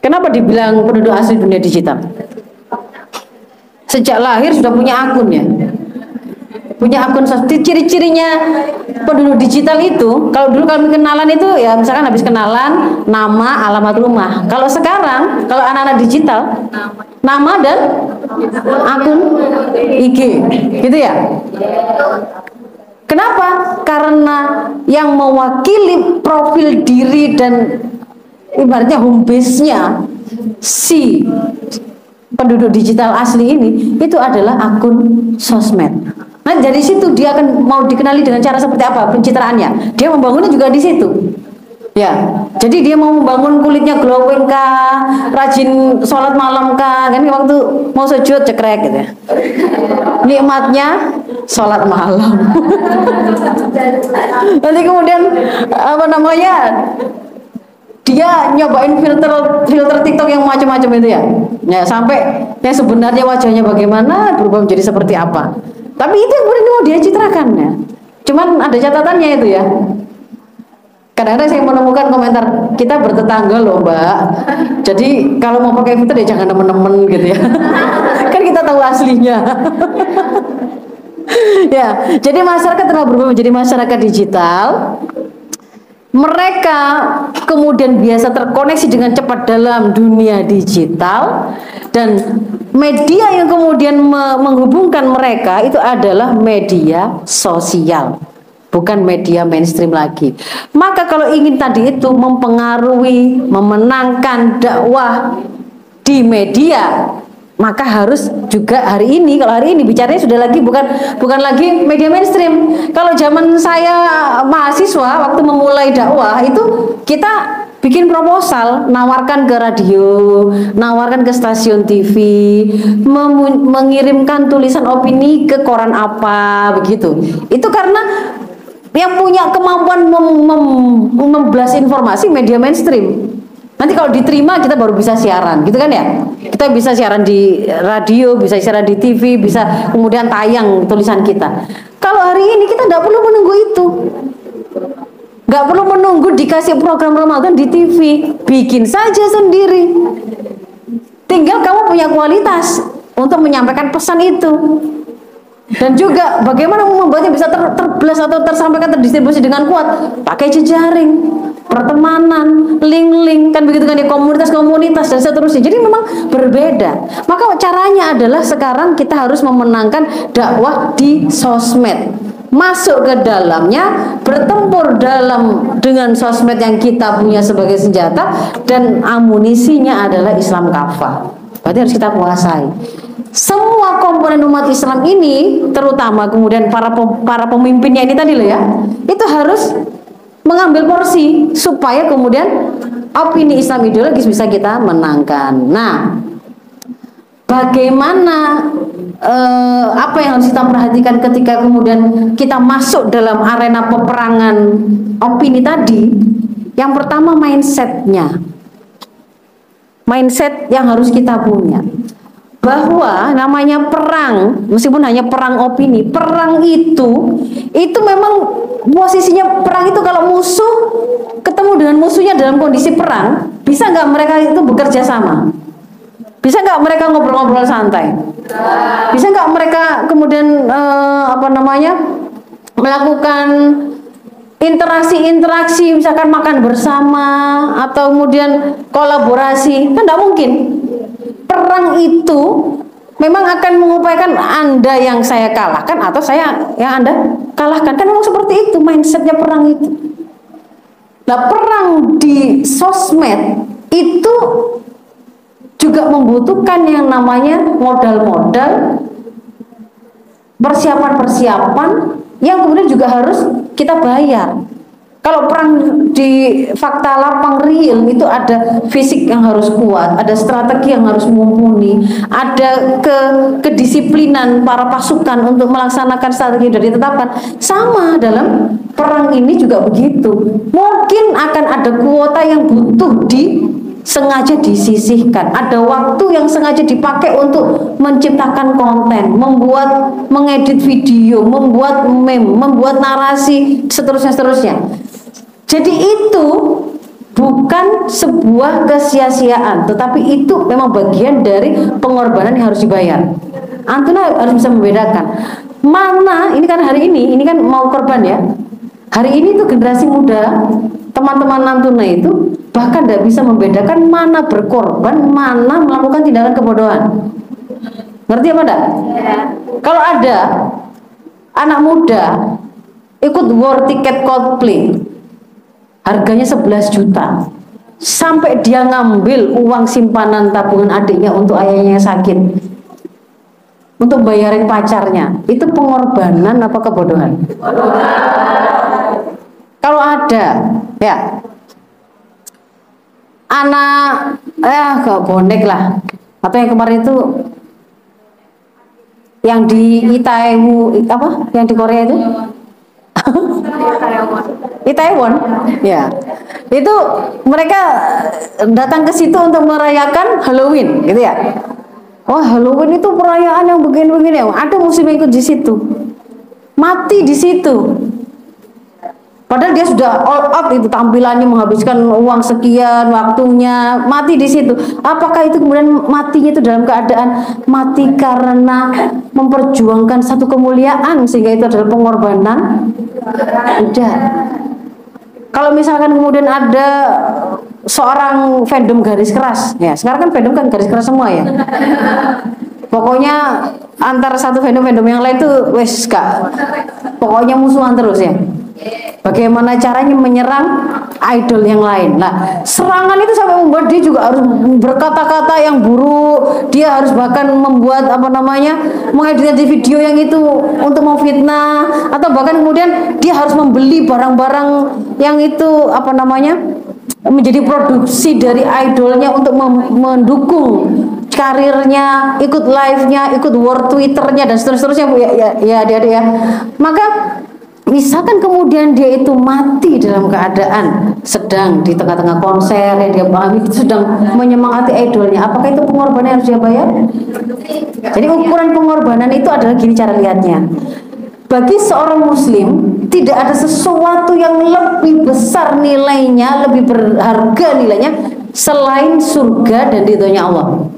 Speaker 1: Kenapa dibilang penduduk asli dunia digital? Sejak lahir sudah punya akun ya punya akun ciri-cirinya penduduk digital itu kalau dulu kami kenalan itu ya misalkan habis kenalan nama alamat rumah kalau sekarang kalau anak-anak digital nama dan akun IG gitu ya kenapa karena yang mewakili profil diri dan ibaratnya home base-nya si penduduk digital asli ini itu adalah akun sosmed Nah dari situ dia akan mau dikenali dengan cara seperti apa pencitraannya. Dia membangunnya juga di situ. Ya, jadi dia mau membangun kulitnya glowing kah, rajin sholat malam kah, kan waktu mau sujud cekrek gitu ya. Nikmatnya sholat malam. [laughs] Nanti kemudian apa namanya dia nyobain filter filter TikTok yang macam-macam itu ya. Ya sampai yang sebenarnya wajahnya bagaimana berubah menjadi seperti apa. Tapi itu yang kemudian mau dia citrakan ya. Cuman ada catatannya itu ya. Kadang-kadang saya menemukan komentar kita bertetangga loh mbak. Jadi kalau mau pakai filter ya jangan temen-temen gitu ya. [laughs] kan kita tahu aslinya. [laughs] ya, jadi masyarakat telah berubah menjadi masyarakat digital mereka kemudian biasa terkoneksi dengan cepat dalam dunia digital dan media yang kemudian menghubungkan mereka itu adalah media sosial bukan media mainstream lagi. Maka kalau ingin tadi itu mempengaruhi memenangkan dakwah di media maka harus juga hari ini kalau hari ini bicaranya sudah lagi bukan bukan lagi media mainstream. Kalau zaman saya mahasiswa waktu memulai dakwah itu kita bikin proposal nawarkan ke radio nawarkan ke stasiun TV mengirimkan tulisan opini ke koran apa begitu. Itu karena yang punya kemampuan mem mem membelas informasi media mainstream Nanti kalau diterima kita baru bisa siaran, gitu kan ya? Kita bisa siaran di radio, bisa siaran di TV, bisa kemudian tayang tulisan kita. Kalau hari ini kita tidak perlu menunggu itu, nggak perlu menunggu dikasih program Ramadan di TV, bikin saja sendiri. Tinggal kamu punya kualitas untuk menyampaikan pesan itu. Dan juga bagaimana membuatnya bisa ter terbelas atau tersampaikan terdistribusi dengan kuat? Pakai jejaring pertemanan, link-link kan begitu kan di komunitas-komunitas dan seterusnya. Jadi memang berbeda. Maka caranya adalah sekarang kita harus memenangkan dakwah di sosmed. Masuk ke dalamnya, bertempur dalam dengan sosmed yang kita punya sebagai senjata dan amunisinya adalah Islam kafah. Berarti harus kita kuasai semua komponen umat Islam ini terutama kemudian para para pemimpinnya ini tadi loh ya itu harus mengambil porsi supaya kemudian opini Islam ideologis bisa kita menangkan. Nah, bagaimana eh, apa yang harus kita perhatikan ketika kemudian kita masuk dalam arena peperangan opini tadi? Yang pertama mindsetnya, mindset yang harus kita punya bahwa namanya perang meskipun hanya perang opini perang itu itu memang posisinya perang itu kalau musuh ketemu dengan musuhnya dalam kondisi perang bisa nggak mereka itu bekerja sama? Bisa nggak mereka ngobrol-ngobrol santai? Bisa nggak mereka kemudian eh, apa namanya melakukan interaksi-interaksi misalkan makan bersama atau kemudian kolaborasi? Kan tidak mungkin perang itu memang akan mengupayakan Anda yang saya kalahkan atau saya yang Anda kalahkan. Kan memang seperti itu mindsetnya perang itu. Nah perang di sosmed itu juga membutuhkan yang namanya modal-modal persiapan-persiapan yang kemudian juga harus kita bayar. Kalau perang di fakta lapang real itu ada fisik yang harus kuat, ada strategi yang harus mumpuni, ada ke kedisiplinan para pasukan untuk melaksanakan strategi yang ditetapkan. Sama dalam perang ini juga begitu. Mungkin akan ada kuota yang butuh di sengaja disisihkan. Ada waktu yang sengaja dipakai untuk menciptakan konten, membuat, mengedit video, membuat meme, membuat narasi, seterusnya seterusnya. Jadi itu bukan sebuah kesia-siaan, tetapi itu memang bagian dari pengorbanan yang harus dibayar. Antuna harus bisa membedakan mana ini kan hari ini, ini kan mau korban ya. Hari ini tuh generasi muda, teman-teman Nantuna itu bahkan tidak bisa membedakan mana berkorban, mana melakukan tindakan kebodohan. Ngerti apa enggak? Ya. Kalau ada anak muda ikut war tiket Coldplay harganya 11 juta. Sampai dia ngambil uang simpanan tabungan adiknya untuk ayahnya yang sakit. Untuk bayarin pacarnya. Itu pengorbanan apa kebodohan? Kalau ada ya. Anak eh gak bonek lah. Atau yang kemarin itu? Yang di Itaewon apa? Yang di Korea itu Itaewon ya. Itu mereka datang ke situ untuk merayakan Halloween gitu ya? Oh Halloween itu perayaan yang begini-begini. Ada musim ikut di situ. Mati di situ Padahal dia sudah all out itu tampilannya menghabiskan uang sekian waktunya mati di situ. Apakah itu kemudian matinya itu dalam keadaan mati karena memperjuangkan satu kemuliaan sehingga itu adalah pengorbanan? Tidak. Kalau misalkan kemudian ada seorang fandom garis keras, ya sekarang kan fandom kan garis keras semua ya. Pokoknya antar satu fandom-fandom yang lain tuh wes kak, pokoknya musuhan terus ya. Bagaimana caranya menyerang idol yang lain? Nah, serangan itu sampai membuat dia juga harus berkata-kata yang buruk. Dia harus bahkan membuat apa namanya, mengedit video yang itu untuk memfitnah atau bahkan kemudian dia harus membeli barang-barang yang itu apa namanya menjadi produksi dari idolnya untuk mendukung karirnya, ikut live-nya, ikut war Twitternya dan seterusnya ya ya ya dia ya. Maka Misalkan kemudian dia itu mati dalam keadaan sedang di tengah-tengah konser yang dia pahami sedang menyemangati idolnya, apakah itu pengorbanan yang harus dia bayar? Jadi ukuran pengorbanan itu adalah gini cara lihatnya. Bagi seorang muslim tidak ada sesuatu yang lebih besar nilainya, lebih berharga nilainya selain surga dan ridhonya Allah.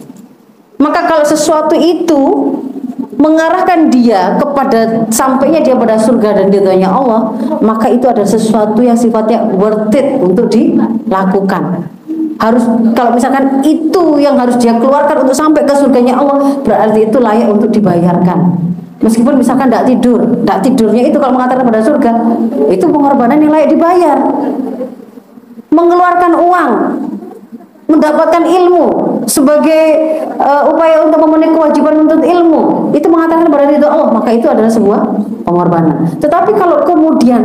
Speaker 1: Maka kalau sesuatu itu mengarahkan dia kepada sampainya dia pada surga dan ridhonya Allah, maka itu adalah sesuatu yang sifatnya worth it untuk dilakukan. Harus kalau misalkan itu yang harus dia keluarkan untuk sampai ke surganya Allah, berarti itu layak untuk dibayarkan. Meskipun misalkan tidak tidur, tidak tidurnya itu kalau mengatakan pada surga, itu pengorbanan yang layak dibayar. Mengeluarkan uang, mendapatkan ilmu sebagai uh, upaya untuk memenuhi kewajiban menuntut ilmu. Itu mengatakan kepada ridho Allah maka itu adalah sebuah pengorbanan. Tetapi kalau kemudian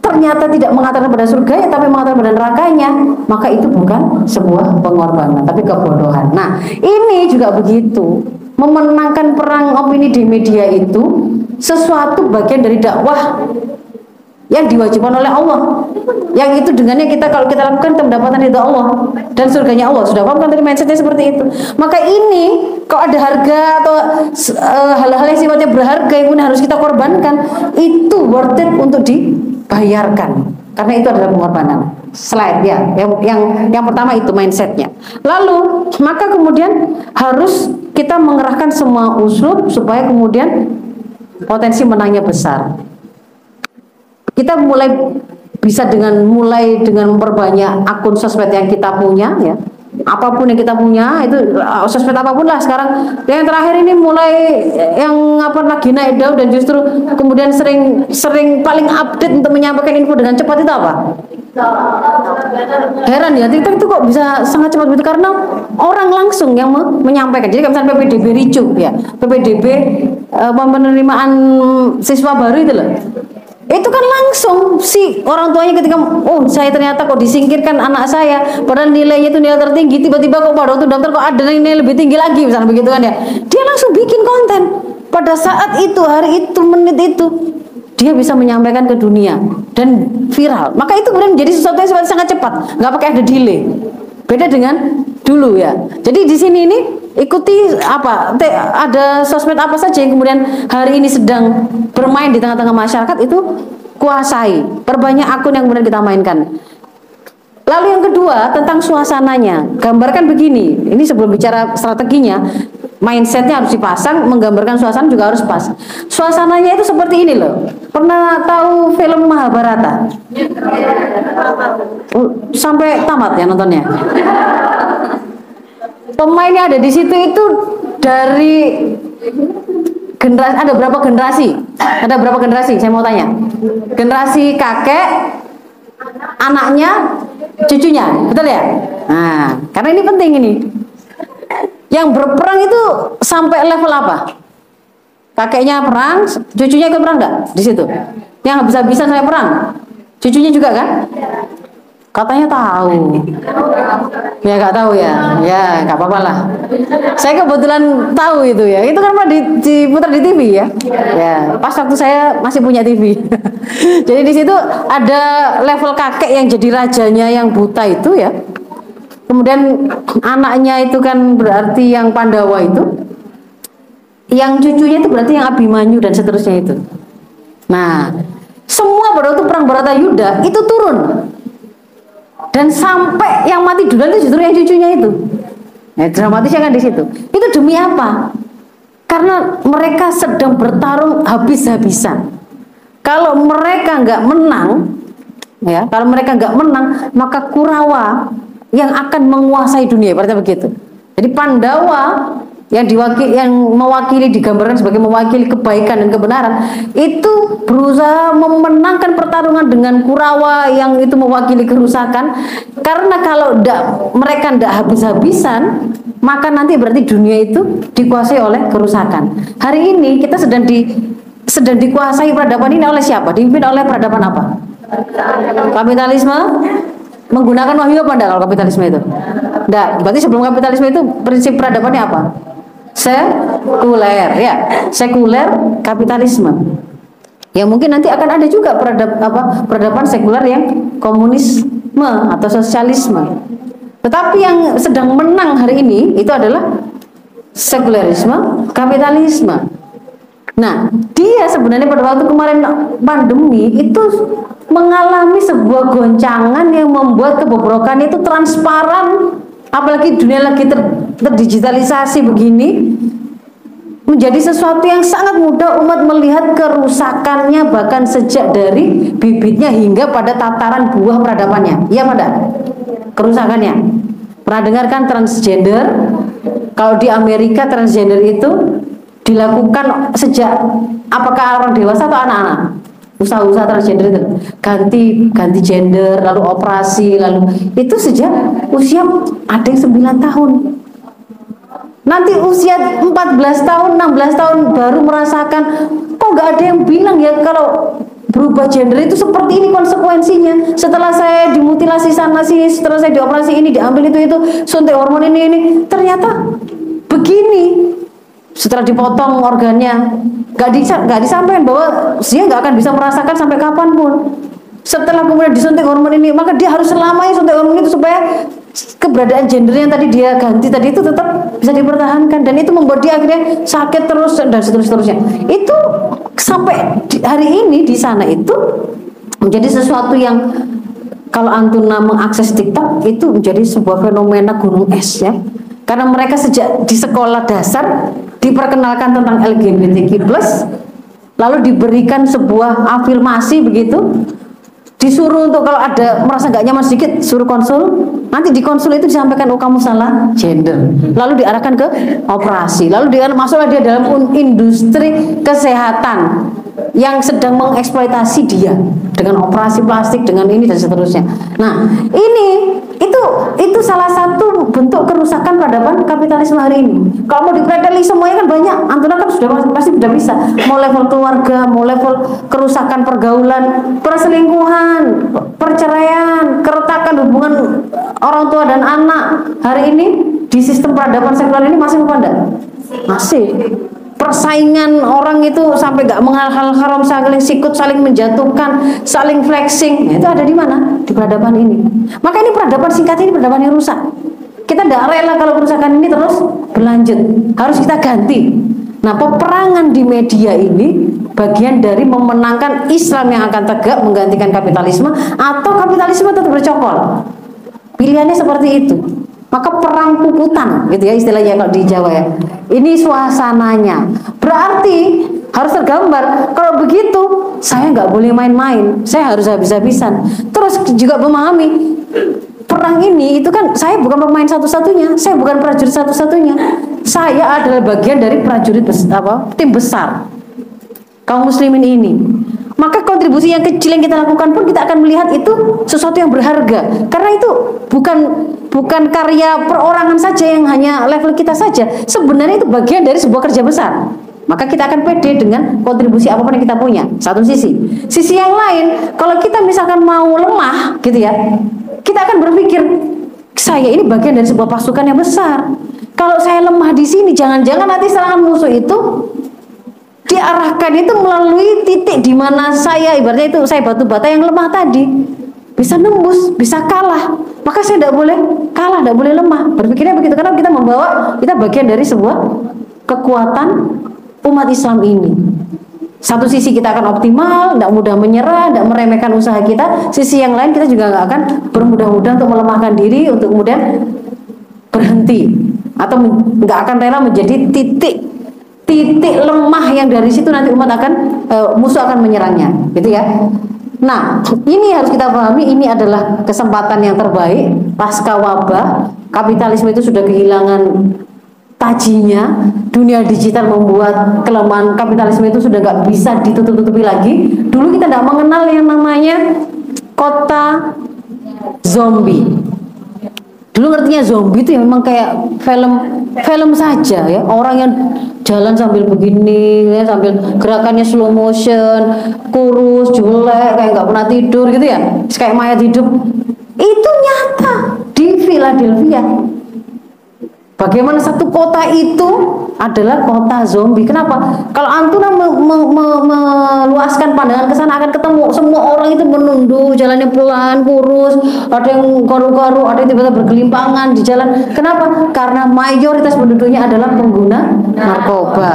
Speaker 1: ternyata tidak mengatakan pada surga ya tapi mengatakan pada nerakanya maka itu bukan sebuah pengorbanan tapi kebodohan. Nah ini juga begitu. Memenangkan perang opini di media itu sesuatu bagian dari dakwah yang diwajibkan oleh Allah. Yang itu dengannya kita kalau kita lakukan kita mendapatkan itu Allah dan surganya Allah. Sudah paham kan tadi mindsetnya seperti itu. Maka ini kalau ada harga atau uh, hal-hal yang sifatnya berharga yang harus kita korbankan itu worth it untuk dibayarkan. Karena itu adalah pengorbanan. Slide ya. Yang yang yang pertama itu mindsetnya. Lalu maka kemudian harus kita mengerahkan semua usul supaya kemudian potensi menangnya besar kita mulai bisa dengan mulai dengan memperbanyak akun sosmed yang kita punya ya. Apa pun yang kita punya itu uh, sosmed apa pun lah sekarang. Yang terakhir ini mulai yang apa lagi naik daun dan justru kemudian sering sering paling update untuk menyampaikan info dengan cepat itu apa? Heran ya TikTok itu kok bisa sangat cepat begitu? Karena orang langsung yang menyampaikan. Jadi misalnya PPDB ricu ya. PPDB penerimaan siswa baru itu loh itu kan langsung si orang tuanya ketika oh saya ternyata kok disingkirkan anak saya padahal nilainya itu nilai tertinggi tiba-tiba kok pada waktu daftar kok ada nilai lebih tinggi lagi misalnya begitu kan ya. Dia langsung bikin konten. Pada saat itu hari itu menit itu dia bisa menyampaikan ke dunia dan viral. Maka itu kemudian menjadi sesuatu yang sangat cepat nggak pakai ada delay. Beda dengan dulu ya. Jadi di sini ini ikuti apa? Ada sosmed apa saja yang kemudian hari ini sedang bermain di tengah-tengah masyarakat itu kuasai. Perbanyak akun yang kemudian kita mainkan. Lalu yang kedua tentang suasananya. Gambarkan begini. Ini sebelum bicara strateginya, mindsetnya harus dipasang, menggambarkan suasana juga harus pas. Suasananya itu seperti ini loh. Pernah tahu film Mahabharata? Oh, sampai tamat ya nontonnya. Pemain yang ada di situ itu dari generasi ada berapa generasi? Ada berapa generasi? Saya mau tanya. Generasi kakek, anaknya, cucunya, betul ya? Nah, karena ini penting ini. Yang berperang itu sampai level apa? Kakeknya perang, cucunya ikut perang enggak di situ? Yang habis-habisan saya perang, cucunya juga kan? Katanya tahu. Ya nggak tahu ya. Ya nggak apa-apa lah. Saya kebetulan tahu itu ya. Itu kan pernah diputar di TV ya. Ya. Pas waktu saya masih punya TV. [laughs] jadi di situ ada level kakek yang jadi rajanya yang buta itu ya. Kemudian anaknya itu kan berarti yang Pandawa itu. Yang cucunya itu berarti yang Abimanyu dan seterusnya itu. Nah, semua pada waktu perang Baratayuda itu turun dan sampai yang mati duluan itu justru yang cucunya itu. Nah, dramatisnya kan di situ. Itu demi apa? Karena mereka sedang bertarung habis-habisan. Kalau mereka nggak menang ya kalau mereka nggak menang maka Kurawa yang akan menguasai dunia berarti begitu. Jadi Pandawa yang diwakili yang mewakili digambarkan sebagai mewakili kebaikan dan kebenaran itu berusaha memenangkan pertarungan dengan Kurawa yang itu mewakili kerusakan. Karena kalau ndak mereka ndak habis-habisan maka nanti berarti dunia itu dikuasai oleh kerusakan. Hari ini kita sedang di sedang dikuasai peradaban ini oleh siapa? Dipimpin oleh peradaban apa? Kapitalisme? Menggunakan wahyu apa enggak kalau kapitalisme itu? Enggak, berarti sebelum kapitalisme itu prinsip peradabannya apa? Sekuler ya. Sekuler kapitalisme. Ya mungkin nanti akan ada juga peradab, apa, peradaban sekuler yang komunisme atau sosialisme. Tetapi yang sedang menang hari ini itu adalah sekulerisme kapitalisme. Nah dia sebenarnya pada waktu kemarin pandemi itu mengalami sebuah goncangan yang membuat kebobrokan itu transparan apalagi dunia lagi ter, terdigitalisasi begini menjadi sesuatu yang sangat mudah umat melihat kerusakannya bahkan sejak dari bibitnya hingga pada tataran buah peradabannya. Iya pada kerusakannya. Pernah dengarkan transgender? Kalau di Amerika transgender itu dilakukan sejak apakah orang dewasa atau anak-anak usaha-usaha transgender itu. Ganti ganti gender lalu operasi lalu itu sejak usia ada yang 9 tahun. Nanti usia 14 tahun 16 tahun baru merasakan kok gak ada yang bilang ya kalau berubah gender itu seperti ini konsekuensinya. Setelah saya dimutilasi sana sini setelah saya dioperasi ini diambil itu itu suntik hormon ini ini. Ternyata begini setelah dipotong organnya nggak di, gak disampaikan bahwa dia nggak akan bisa merasakan sampai kapan pun. Setelah kemudian disuntik hormon ini maka dia harus selamanya suntik hormon itu supaya keberadaan gender yang tadi dia ganti tadi itu tetap bisa dipertahankan. Dan itu membuat dia akhirnya sakit terus dan seterusnya. Itu sampai hari ini di sana itu menjadi sesuatu yang kalau Antuna mengakses TikTok itu menjadi sebuah fenomena gunung es ya karena mereka sejak di sekolah dasar diperkenalkan tentang LGBTQ+, lalu diberikan sebuah afirmasi begitu, disuruh untuk kalau ada merasa nggak nyaman sedikit suruh konsul. Nanti di konsul itu disampaikan oh kamu salah gender. Lalu diarahkan ke operasi. Lalu dia masuklah dia dalam industri kesehatan yang sedang mengeksploitasi dia dengan operasi plastik dengan ini dan seterusnya nah ini itu itu salah satu bentuk kerusakan peradaban kapitalisme hari ini. Kalau mau dipredeli semuanya kan banyak. Antara kan sudah pasti sudah bisa. Mau level keluarga, mau level kerusakan pergaulan, perselingkuhan, perceraian, keretakan hubungan orang tua dan anak. Hari ini di sistem peradaban sekuler ini masih enggak? Masih persaingan orang itu sampai gak mengenal hal haram saling sikut saling menjatuhkan saling flexing itu ada di mana di peradaban ini maka ini peradaban singkat ini peradaban yang rusak kita tidak rela kalau kerusakan ini terus berlanjut. Harus kita ganti. Nah, peperangan di media ini bagian dari memenangkan Islam yang akan tegak menggantikan kapitalisme atau kapitalisme tetap bercokol. Pilihannya seperti itu. Maka perang puputan gitu ya istilahnya kalau di Jawa ya. Ini suasananya. Berarti harus tergambar. Kalau begitu saya nggak boleh main-main. Saya harus habis-habisan. Terus juga memahami perang ini itu kan saya bukan pemain satu-satunya, saya bukan prajurit satu-satunya. Saya adalah bagian dari prajurit apa, tim besar kaum muslimin ini. Maka kontribusi yang kecil yang kita lakukan pun kita akan melihat itu sesuatu yang berharga. Karena itu bukan bukan karya perorangan saja yang hanya level kita saja. Sebenarnya itu bagian dari sebuah kerja besar. Maka kita akan pede dengan kontribusi apa pun yang kita punya. Satu sisi. Sisi yang lain, kalau kita misalkan mau lemah gitu ya, kita akan berpikir saya ini bagian dari sebuah pasukan yang besar. Kalau saya lemah di sini, jangan-jangan nanti serangan musuh itu diarahkan itu melalui titik di mana saya ibaratnya itu saya batu bata yang lemah tadi bisa nembus, bisa kalah. Maka saya tidak boleh kalah, tidak boleh lemah. Berpikirnya begitu karena kita membawa kita bagian dari sebuah kekuatan umat Islam ini. Satu sisi kita akan optimal, tidak mudah menyerah, tidak meremehkan usaha kita. Sisi yang lain kita juga nggak akan bermudah-mudah untuk melemahkan diri, untuk kemudian berhenti atau nggak akan rela menjadi titik titik lemah yang dari situ nanti umat akan e, musuh akan menyerangnya, gitu ya. Nah, ini harus kita pahami ini adalah kesempatan yang terbaik pasca wabah. Kapitalisme itu sudah kehilangan tajinya dunia digital membuat kelemahan kapitalisme itu sudah nggak bisa ditutup-tutupi lagi dulu kita tidak mengenal yang namanya kota zombie dulu ngertinya zombie itu ya memang kayak film film saja ya. Orang yang jalan sambil begini ya, sambil gerakannya slow motion kurus jelek kayak nggak pernah tidur gitu ya. Kayak mayat hidup. Itu nyata. Di Philadelphia Bagaimana satu kota itu adalah kota zombie? Kenapa? Kalau Antuna me, me, me, meluaskan pandangan ke sana akan ketemu semua orang itu menunduk, jalannya pelan, kurus, ada yang garu-garu, ada yang tiba-tiba bergelimpangan di jalan. Kenapa? Karena mayoritas penduduknya adalah pengguna narkoba.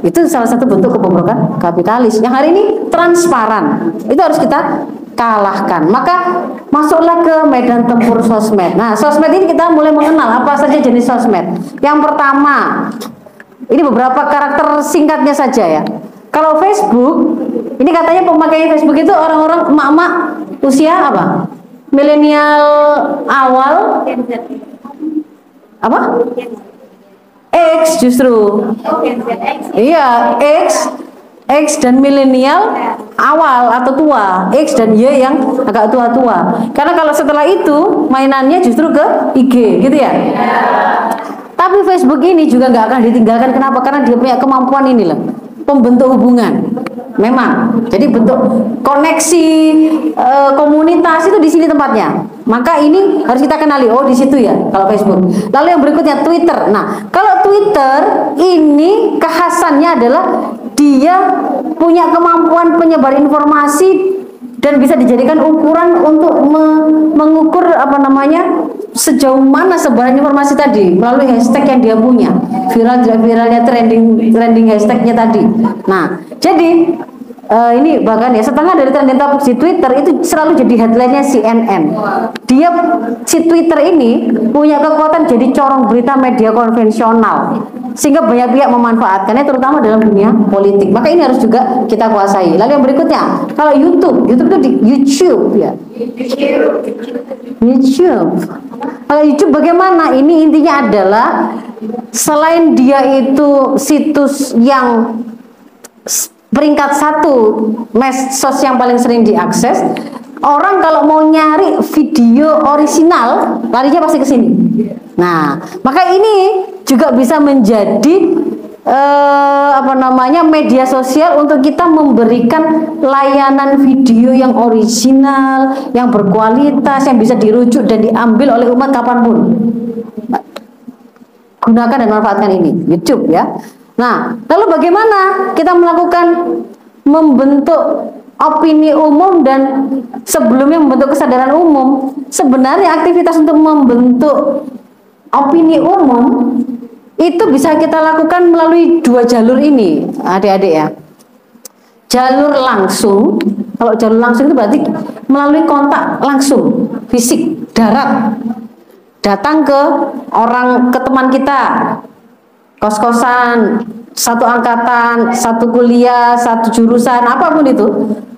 Speaker 1: Itu salah satu bentuk kebobrokan kapitalis yang hari ini transparan. Itu harus kita kalahkan. Maka masuklah ke medan tempur sosmed. Nah, sosmed ini kita mulai mengenal apa saja jenis sosmed. Yang pertama, ini beberapa karakter singkatnya saja ya. Kalau Facebook, ini katanya pemakai Facebook itu orang-orang emak-emak usia apa? Milenial awal apa? X justru. Iya, X X dan milenial awal atau tua, X dan Y yang agak tua-tua. Karena kalau setelah itu mainannya justru ke IG, gitu ya. Tapi Facebook ini juga nggak akan ditinggalkan. Kenapa? Karena dia punya kemampuan ini loh, pembentuk hubungan. Memang. Jadi bentuk koneksi e, komunitas itu di sini tempatnya. Maka ini harus kita kenali. Oh, di situ ya kalau Facebook. Lalu yang berikutnya Twitter. Nah, kalau Twitter ini kekhasannya adalah dia punya kemampuan penyebar informasi dan bisa dijadikan ukuran untuk me mengukur apa namanya sejauh mana sebaran informasi tadi melalui hashtag yang dia punya. Viral viralnya trending trending hashtagnya tadi. Nah jadi uh, ini bahkan ya setengah dari trending topik di Twitter itu selalu jadi headline-nya CNN. Dia si Twitter ini punya kekuatan jadi corong berita media konvensional sehingga banyak pihak memanfaatkannya terutama dalam dunia politik. Maka ini harus juga kita kuasai. Lalu yang berikutnya, kalau YouTube, YouTube itu di YouTube ya. YouTube. Kalau YouTube bagaimana? Ini intinya adalah selain dia itu situs yang peringkat satu medsos yang paling sering diakses. Orang kalau mau nyari video original larinya pasti ke sini. Nah maka ini juga bisa menjadi eh, apa namanya media sosial untuk kita memberikan layanan video yang original yang berkualitas yang bisa dirujuk dan diambil oleh umat kapan pun. Gunakan dan manfaatkan ini. YouTube ya Nah, lalu bagaimana kita melakukan membentuk opini umum dan sebelumnya membentuk kesadaran umum? Sebenarnya aktivitas untuk membentuk opini umum itu bisa kita lakukan melalui dua jalur ini, adik-adik ya. Jalur langsung, kalau jalur langsung itu berarti melalui kontak langsung, fisik, darat. Datang ke orang, ke teman kita, kos-kosan, satu angkatan, satu kuliah, satu jurusan, apa pun itu,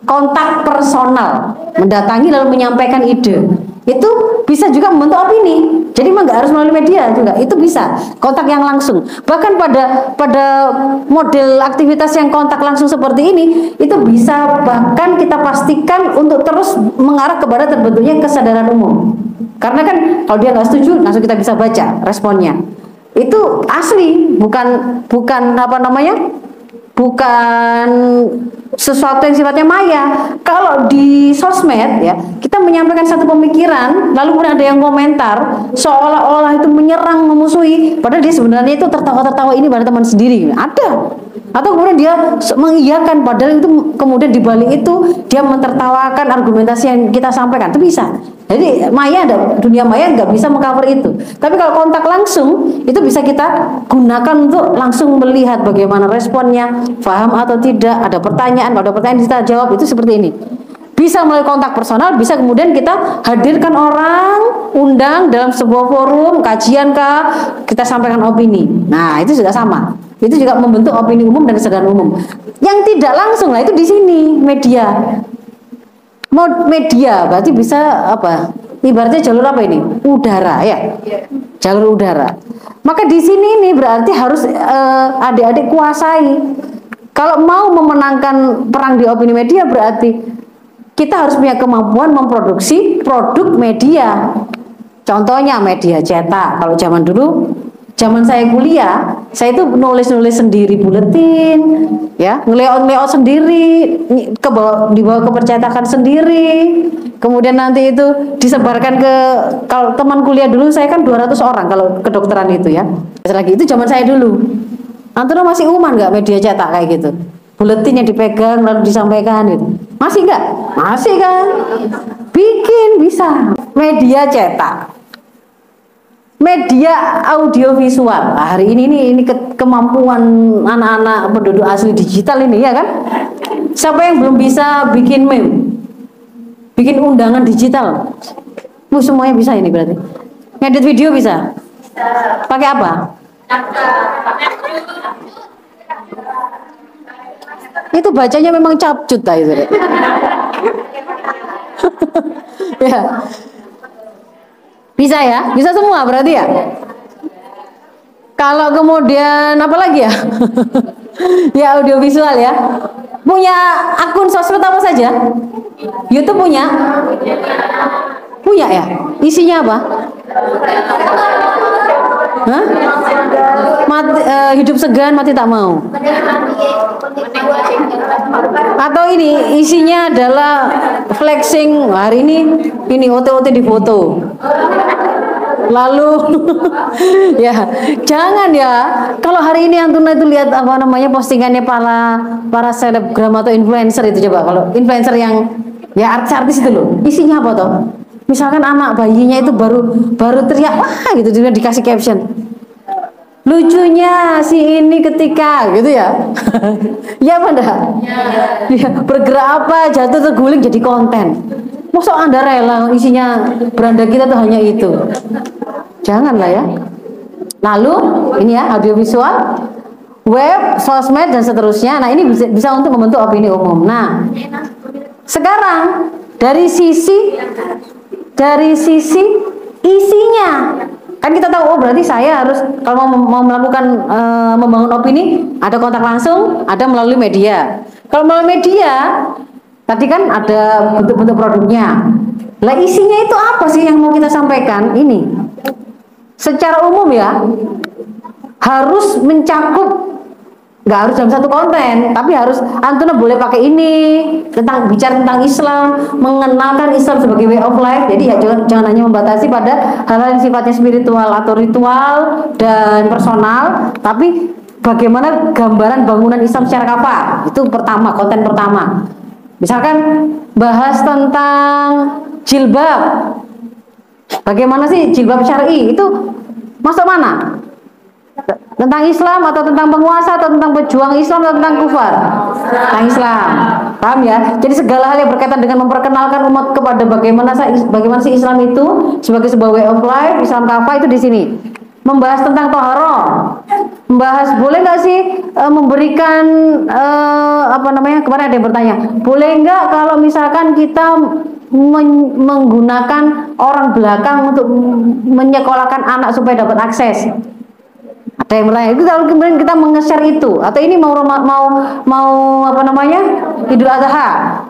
Speaker 1: kontak personal, mendatangi lalu menyampaikan ide itu bisa juga membentuk opini. Jadi memang nggak harus melalui media juga, itu bisa kontak yang langsung. Bahkan pada pada model aktivitas yang kontak langsung seperti ini, itu bisa bahkan kita pastikan untuk terus mengarah kepada terbentuknya kesadaran umum. Karena kan kalau dia nggak setuju, langsung kita bisa baca responnya. Itu asli, bukan bukan apa namanya, bukan sesuatu yang sifatnya maya. Kalau di sosmed ya, kita menyampaikan satu pemikiran, lalu kemudian ada yang komentar seolah-olah itu menyerang, memusuhi, padahal dia sebenarnya itu tertawa-tertawa ini pada teman sendiri. Ada. Atau kemudian dia mengiyakan padahal itu kemudian di balik itu dia mentertawakan argumentasi yang kita sampaikan. Itu bisa. Jadi maya ada dunia maya nggak bisa mengcover itu. Tapi kalau kontak langsung itu bisa kita gunakan untuk langsung melihat bagaimana responnya, paham atau tidak, ada pertanyaan, kalau ada pertanyaan kita jawab itu seperti ini. Bisa melalui kontak personal, bisa kemudian kita hadirkan orang, undang dalam sebuah forum, kajian kah, kita sampaikan opini. Nah, itu juga sama. Itu juga membentuk opini umum dan kesadaran umum. Yang tidak langsung lah itu di sini media media berarti bisa apa? Ibaratnya jalur apa ini? Udara ya. Jalur udara. Maka di sini ini berarti harus eh, adik-adik kuasai. Kalau mau memenangkan perang di opini media berarti kita harus punya kemampuan memproduksi produk media. Contohnya media cetak. Kalau zaman dulu Zaman saya kuliah, saya itu nulis-nulis sendiri buletin, ya, ngelayout-ngelayout sendiri, ke bawah, dibawa ke percetakan sendiri. Kemudian nanti itu disebarkan ke kalau teman kuliah dulu saya kan 200 orang kalau kedokteran itu ya. Lagi itu zaman saya dulu. Antara masih uman nggak media cetak kayak gitu? Buletin yang dipegang lalu disampaikan gitu. Masih nggak? Masih kan? Bikin bisa. Media cetak media audiovisual. Nah, hari ini ini ini ke, kemampuan anak-anak penduduk asli digital ini ya kan? Siapa yang belum bisa bikin meme? Bikin undangan digital? Bu semuanya bisa ini berarti? Ngedit video bisa? Pakai apa? Itu bacanya memang capcut itu [laughs] ya bisa ya? Bisa semua berarti ya? Kalau kemudian apa lagi ya? [laughs] ya audiovisual ya. Punya akun sosmed apa saja? YouTube punya? Punya ya? Isinya apa? Hah? Mati, uh, hidup segan mati tak mau. Atau ini isinya adalah flexing hari ini ini OT-OT di foto. Lalu [laughs] ya jangan ya kalau hari ini Antuna itu lihat apa namanya postingannya para para selebgram atau influencer itu coba kalau influencer yang ya artis-artis itu loh isinya apa toh misalkan anak bayinya itu baru baru teriak wah gitu juga dikasih caption. Lucunya si ini ketika gitu ya. [laughs] Ya apa enggak? Ya. bergerak apa jatuh terguling jadi konten. Masa anda rela isinya beranda kita tuh hanya itu. Janganlah ya. Lalu ini ya audiovisual web sosmed dan seterusnya. Nah ini bisa, bisa untuk membentuk opini umum. Nah sekarang dari sisi dari sisi isinya. Kan kita tahu oh berarti saya harus kalau mau, mau melakukan e, membangun opini ada kontak langsung ada melalui media. Kalau melalui media tadi kan ada bentuk-bentuk produknya. Lah isinya itu apa sih yang mau kita sampaikan? Ini. Secara umum ya harus mencakup nggak harus dalam satu konten tapi harus Antuna boleh pakai ini tentang bicara tentang Islam mengenalkan Islam sebagai way of life. Jadi ya jangan, jangan hanya membatasi pada hal-hal yang sifatnya spiritual atau ritual dan personal tapi bagaimana gambaran bangunan Islam secara kapal itu pertama konten pertama. Misalkan bahas tentang jilbab. Bagaimana sih jilbab syari? Itu Masuk mana? Tentang Islam atau tentang penguasa atau tentang pejuang Islam atau tentang kufar? Tentang Islam. Paham ya? Jadi segala hal yang berkaitan dengan memperkenalkan umat kepada bagaimana bagaimana sih Islam itu sebagai sebuah way of life, Islam kafa itu di sini. Membahas tentang toharo, membahas boleh nggak sih e, memberikan e, apa namanya kemarin ada yang bertanya, boleh nggak kalau misalkan kita men menggunakan orang belakang untuk menyekolahkan anak supaya dapat akses? Ada yang bertanya itu kalau kemudian kita meng-share itu. Atau ini mau mau mau apa namanya? Idul Adha.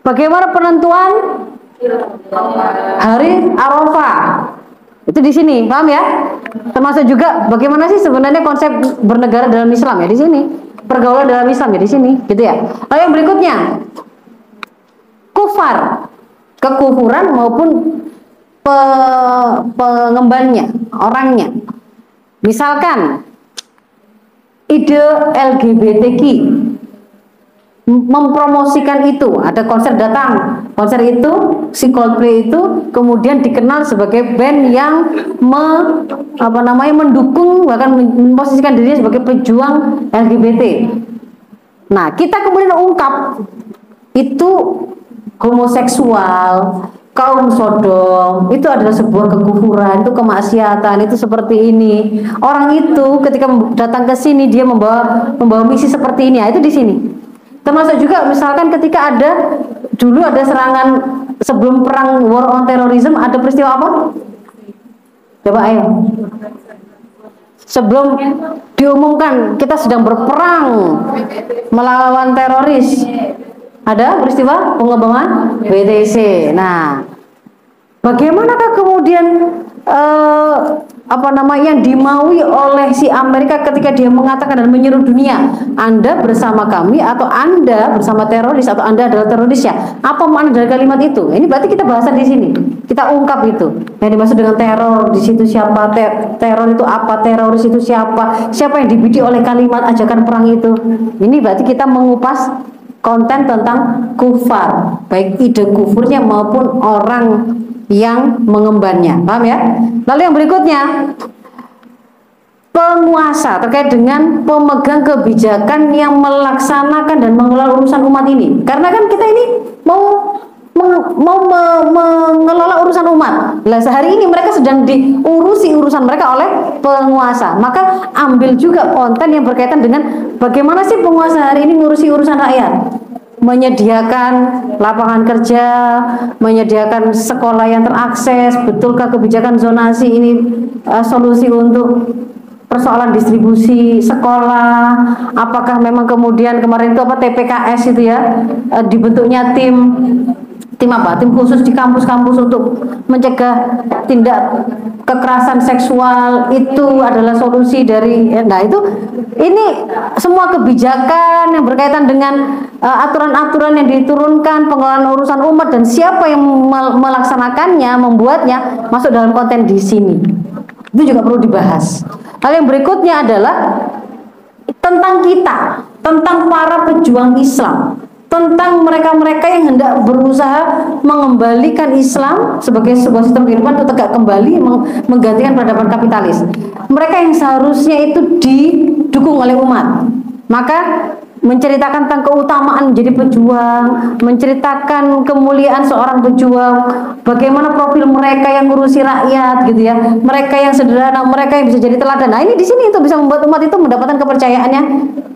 Speaker 1: Bagaimana penentuan hari Arafah? Itu di sini. Paham ya? Termasuk juga bagaimana sih sebenarnya konsep bernegara dalam Islam ya di sini? Pergaulan dalam Islam ya di sini. Gitu ya? Lalu yang berikutnya. Kufar. Kekufuran maupun pe, pengembannya orangnya Misalkan ide LGBTQ mempromosikan itu ada konser datang konser itu si Coldplay itu kemudian dikenal sebagai band yang me, apa namanya mendukung bahkan memposisikan dirinya sebagai pejuang LGBT nah kita kemudian ungkap itu homoseksual kaum Sodom itu adalah sebuah kekufuran, itu kemaksiatan, itu seperti ini. Orang itu ketika datang ke sini dia membawa membawa misi seperti ini, ya, itu di sini. Termasuk juga misalkan ketika ada dulu ada serangan sebelum perang war on terrorism ada peristiwa apa? Coba ayo. Sebelum diumumkan kita sedang berperang melawan teroris, ada peristiwa pengembangan BTC. Nah, bagaimanakah kemudian uh, apa nama yang dimaui oleh si Amerika ketika dia mengatakan dan menyeru dunia, Anda bersama kami atau Anda bersama teroris atau Anda adalah teroris ya? Apa makna dari kalimat itu? Ini berarti kita bahasan di sini. Kita ungkap itu. Yang dimaksud dengan teror di situ siapa? Ter teror itu apa? Teroris itu siapa? Siapa yang dibidik oleh kalimat ajakan perang itu? Ini berarti kita mengupas konten tentang kufar, baik ide kufurnya maupun orang yang mengembannya. Paham ya? Lalu yang berikutnya, penguasa terkait dengan pemegang kebijakan yang melaksanakan dan mengelola urusan umat ini. Karena kan kita ini mau mau me, mengelola urusan umat. Lah sehari ini mereka sedang diurusi urusan mereka oleh penguasa. Maka ambil juga konten yang berkaitan dengan bagaimana sih penguasa hari ini ngurusi urusan rakyat. Menyediakan lapangan kerja, menyediakan sekolah yang terakses, betulkah kebijakan zonasi ini uh, solusi untuk persoalan distribusi sekolah, apakah memang kemudian kemarin itu apa TPKS itu ya uh, dibentuknya tim tim apa? Tim khusus di kampus-kampus untuk mencegah tindak kekerasan seksual itu adalah solusi dari eh, nah itu ini semua kebijakan yang berkaitan dengan eh, aturan-aturan uh, yang diturunkan pengelolaan urusan umat dan siapa yang melaksanakannya, membuatnya masuk dalam konten di sini. Itu juga perlu dibahas. Hal yang berikutnya adalah tentang kita, tentang para pejuang Islam tentang mereka-mereka yang hendak berusaha mengembalikan Islam sebagai sebuah sistem kehidupan untuk tegak kembali menggantikan peradaban kapitalis. Mereka yang seharusnya itu didukung oleh umat. Maka menceritakan tentang keutamaan menjadi pejuang, menceritakan kemuliaan seorang pejuang, bagaimana profil mereka yang ngurusi rakyat gitu ya, mereka yang sederhana, mereka yang bisa jadi teladan. Nah ini di sini itu bisa membuat umat itu mendapatkan kepercayaannya,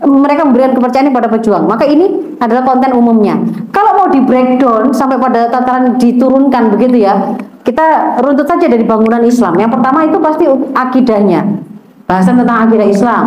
Speaker 1: mereka memberikan kepercayaan pada pejuang. Maka ini adalah konten umumnya. Kalau mau di breakdown sampai pada tataran diturunkan begitu ya, kita runtut saja dari bangunan Islam. Yang pertama itu pasti akidahnya, bahasan tentang akidah Islam.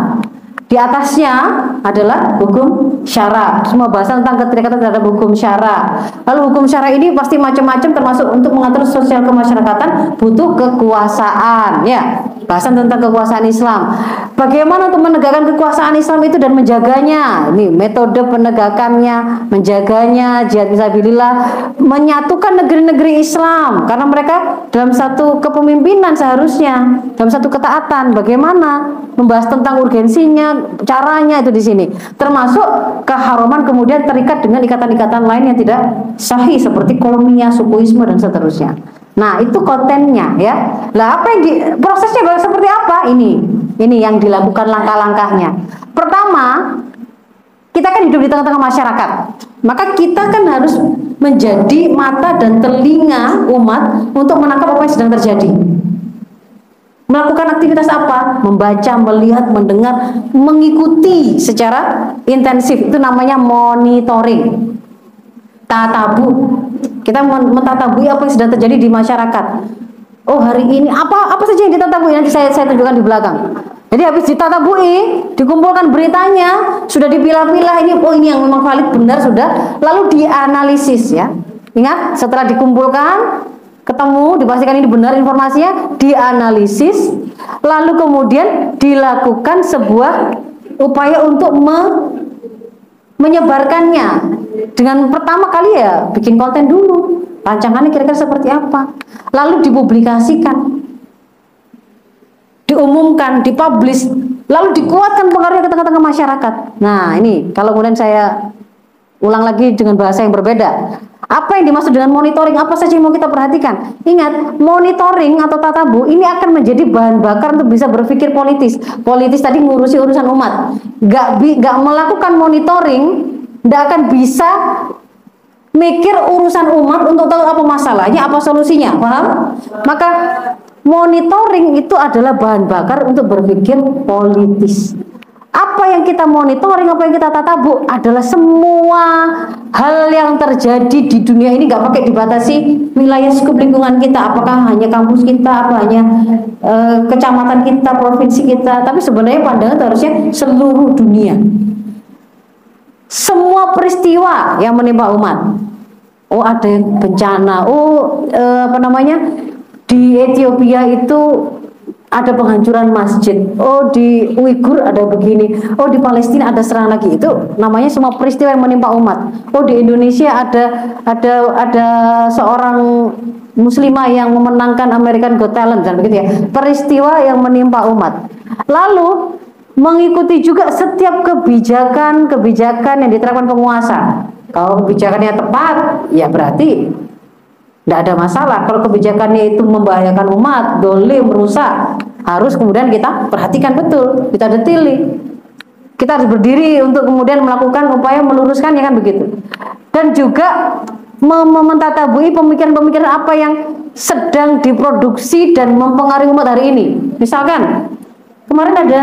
Speaker 1: Di atasnya adalah hukum syara. Semua bahasan tentang keterikatan terhadap hukum syara. Lalu hukum syara ini pasti macam-macam termasuk untuk mengatur sosial kemasyarakatan butuh kekuasaan, ya. Bahasan tentang kekuasaan Islam. Bagaimana untuk menegakkan kekuasaan Islam itu dan menjaganya? Ini metode penegakannya, menjaganya, jihad fisabilillah, menyatukan negeri-negeri Islam karena mereka dalam satu kepemimpinan seharusnya, dalam satu ketaatan. Bagaimana membahas tentang urgensinya, caranya itu di sini. Termasuk keharuman kemudian terikat dengan ikatan-ikatan lain yang tidak sahih seperti kolomia, sukuisme dan seterusnya. Nah, itu kontennya ya. Lah apa yang di prosesnya seperti apa? Ini. Ini yang dilakukan langkah-langkahnya. Pertama, kita kan hidup di tengah-tengah masyarakat. Maka kita kan harus menjadi mata dan telinga umat untuk menangkap apa yang sedang terjadi. Melakukan aktivitas apa? Membaca, melihat, mendengar, mengikuti secara intensif. Itu namanya monitoring. Tatabu kita mentatabui apa yang sudah terjadi di masyarakat. Oh hari ini apa apa saja yang ditatabui nanti saya saya tunjukkan di belakang. Jadi habis ditatabui, dikumpulkan beritanya, sudah dipilah-pilah ini oh ini yang memang valid benar sudah, lalu dianalisis ya. Ingat setelah dikumpulkan ketemu dipastikan ini benar informasinya dianalisis lalu kemudian dilakukan sebuah upaya untuk me menyebarkannya. Dengan pertama kali ya bikin konten dulu rancangannya kira-kira seperti apa. Lalu dipublikasikan diumumkan dipublish lalu dikuatkan pengaruhnya ke tengah-tengah masyarakat. Nah ini kalau kemudian saya ulang lagi dengan bahasa yang berbeda apa yang dimaksud dengan monitoring? Apa saja yang mau kita perhatikan? Ingat, monitoring atau tatabu ini akan menjadi bahan bakar untuk bisa berpikir politis. Politis tadi ngurusi urusan umat. Gak, bi, gak melakukan monitoring, gak akan bisa mikir urusan umat untuk tahu apa masalahnya, apa solusinya. Paham? Maka monitoring itu adalah bahan bakar untuk berpikir politis apa yang kita monitoring, apa yang kita tata bu adalah semua hal yang terjadi di dunia ini nggak pakai dibatasi wilayah skup lingkungan kita, apakah hanya kampus kita, apa hanya e, kecamatan kita, provinsi kita, tapi sebenarnya pandangan harusnya seluruh dunia. Semua peristiwa yang menimpa umat. Oh ada yang bencana, oh e, apa namanya di Ethiopia itu ada penghancuran masjid. Oh di Uighur ada begini. Oh di Palestina ada serangan lagi. Itu namanya semua peristiwa yang menimpa umat. Oh di Indonesia ada ada ada seorang muslimah yang memenangkan American Got Talent dan begitu ya. Peristiwa yang menimpa umat. Lalu mengikuti juga setiap kebijakan-kebijakan yang diterapkan penguasa. Kalau kebijakannya tepat, ya berarti tidak ada masalah. Kalau kebijakannya itu membahayakan umat, dolim, merusak, harus kemudian kita perhatikan betul, kita detili. Kita harus berdiri untuk kemudian melakukan upaya meluruskan ya kan begitu. Dan juga mementatabui pemikiran-pemikiran apa yang sedang diproduksi dan mempengaruhi umat hari ini. Misalkan kemarin ada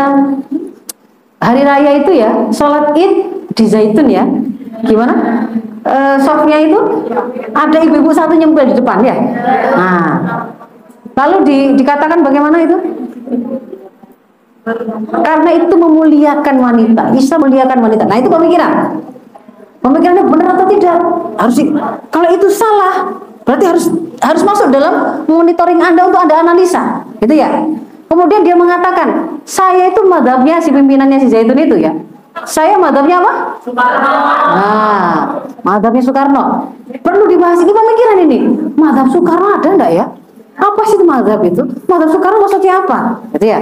Speaker 1: hari raya itu ya, sholat id di Zaitun ya. Gimana? uh, softnya itu ada ibu-ibu satu nyempil di depan ya. Nah, lalu di, dikatakan bagaimana itu? Karena itu memuliakan wanita, Islam memuliakan wanita. Nah itu pemikiran. Pemikirannya benar atau tidak? Harus di, kalau itu salah, berarti harus harus masuk dalam monitoring Anda untuk Anda analisa, gitu ya. Kemudian dia mengatakan, saya itu madhabnya si pimpinannya si Zaitun itu ya. Saya madhabnya apa? Soekarno. Nah, madhabnya Soekarno. Perlu dibahas ini pemikiran ini. Madhab Soekarno ada enggak ya? Apa sih itu madhab itu? Madhab Soekarno maksudnya apa? Gitu ya.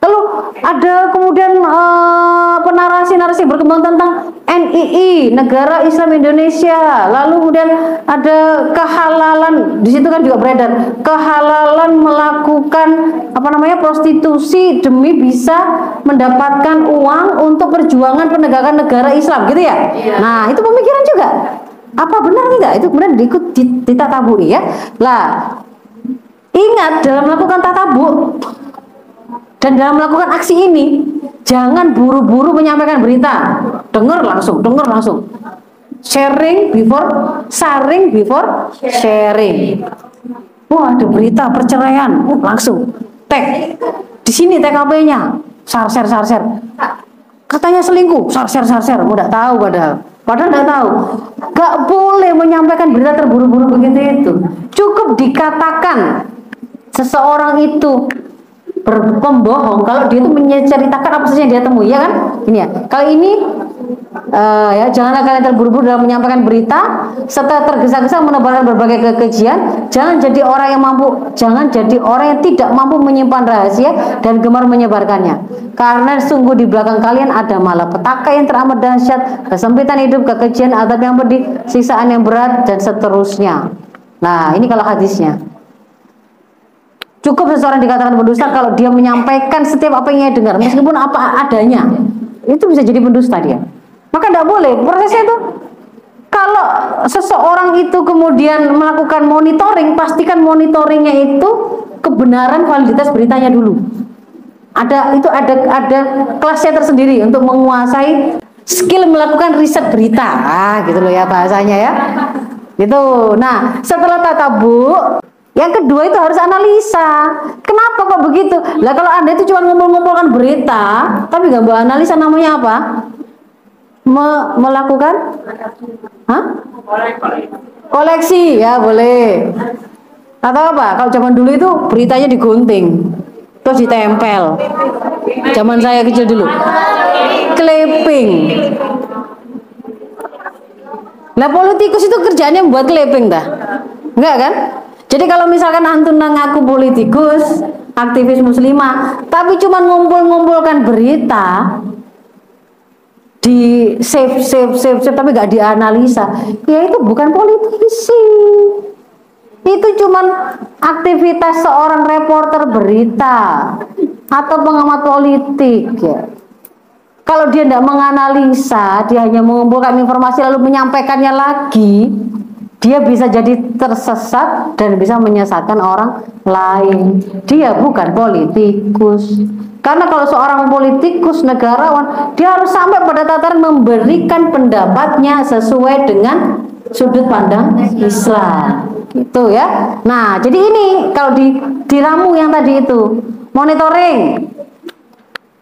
Speaker 1: Lalu ada kemudian uh, penarasi-narasi berkembang tentang NII, Negara Islam Indonesia. Lalu kemudian ada kehalalan, di situ kan juga beredar kehalalan melakukan apa namanya prostitusi demi bisa mendapatkan uang untuk perjuangan penegakan negara Islam, gitu ya. Iya. Nah, itu pemikiran juga. Apa benar tidak? Itu kemudian diikut ditatabui ya. Lah, ingat dalam melakukan tatabu dan dalam melakukan aksi ini, jangan buru-buru menyampaikan berita. Dengar langsung, dengar langsung. Sharing before, sharing before sharing. Wah, ada berita perceraian, uh, langsung tag. Di sini TKP-nya, share share share share. Katanya selingkuh, share share share share. Udah tahu padahal. Padahal tidak tahu. Gak boleh menyampaikan berita terburu-buru begitu itu. Cukup dikatakan seseorang itu berpembohong kalau dia itu menceritakan apa saja yang dia temui ya kan? Ini ya. Kali ini uh, ya janganlah kalian terburu-buru dalam menyampaikan berita. Serta tergesa-gesa menebarkan berbagai kekejian jangan jadi orang yang mampu jangan jadi orang yang tidak mampu menyimpan rahasia dan gemar menyebarkannya. Karena sungguh di belakang kalian ada malapetaka yang teramat dahsyat kesempitan hidup kekejian adab yang pedih siksaan yang berat dan seterusnya. Nah ini kalau hadisnya Cukup seseorang dikatakan pendusta kalau dia menyampaikan setiap apa yang ia dengar, meskipun apa adanya. Itu bisa jadi pendusta dia. Maka tidak boleh. Prosesnya itu kalau seseorang itu kemudian melakukan monitoring, pastikan monitoringnya itu kebenaran validitas beritanya dulu. Ada itu ada ada kelasnya tersendiri untuk menguasai skill melakukan riset berita. Ah, gitu loh ya bahasanya ya. Gitu. Nah, setelah tatabu, yang kedua itu harus analisa. Kenapa kok begitu? Lah kalau Anda itu cuma ngumpul-ngumpulkan berita, tapi nggak mau analisa namanya apa? Me melakukan Hah? Koleksi ya boleh. Atau apa? Kalau zaman dulu itu beritanya digunting, terus ditempel. Zaman saya kecil dulu. Clipping. Nah politikus itu kerjanya buat clipping dah. Enggak kan? Jadi kalau misalkan antum ngaku politikus, aktivis muslimah, tapi cuma ngumpul-ngumpulkan berita, di save save save save tapi gak dianalisa, ya itu bukan politisi. Itu cuma aktivitas seorang reporter berita atau pengamat politik ya. Kalau dia tidak menganalisa, dia hanya mengumpulkan informasi lalu menyampaikannya lagi, dia bisa jadi tersesat dan bisa menyesatkan orang lain. Dia bukan politikus. Karena kalau seorang politikus negarawan, dia harus sampai pada tataran memberikan pendapatnya sesuai dengan sudut pandang Islam. Itu ya. Nah, jadi ini kalau di diramu yang tadi itu, monitoring.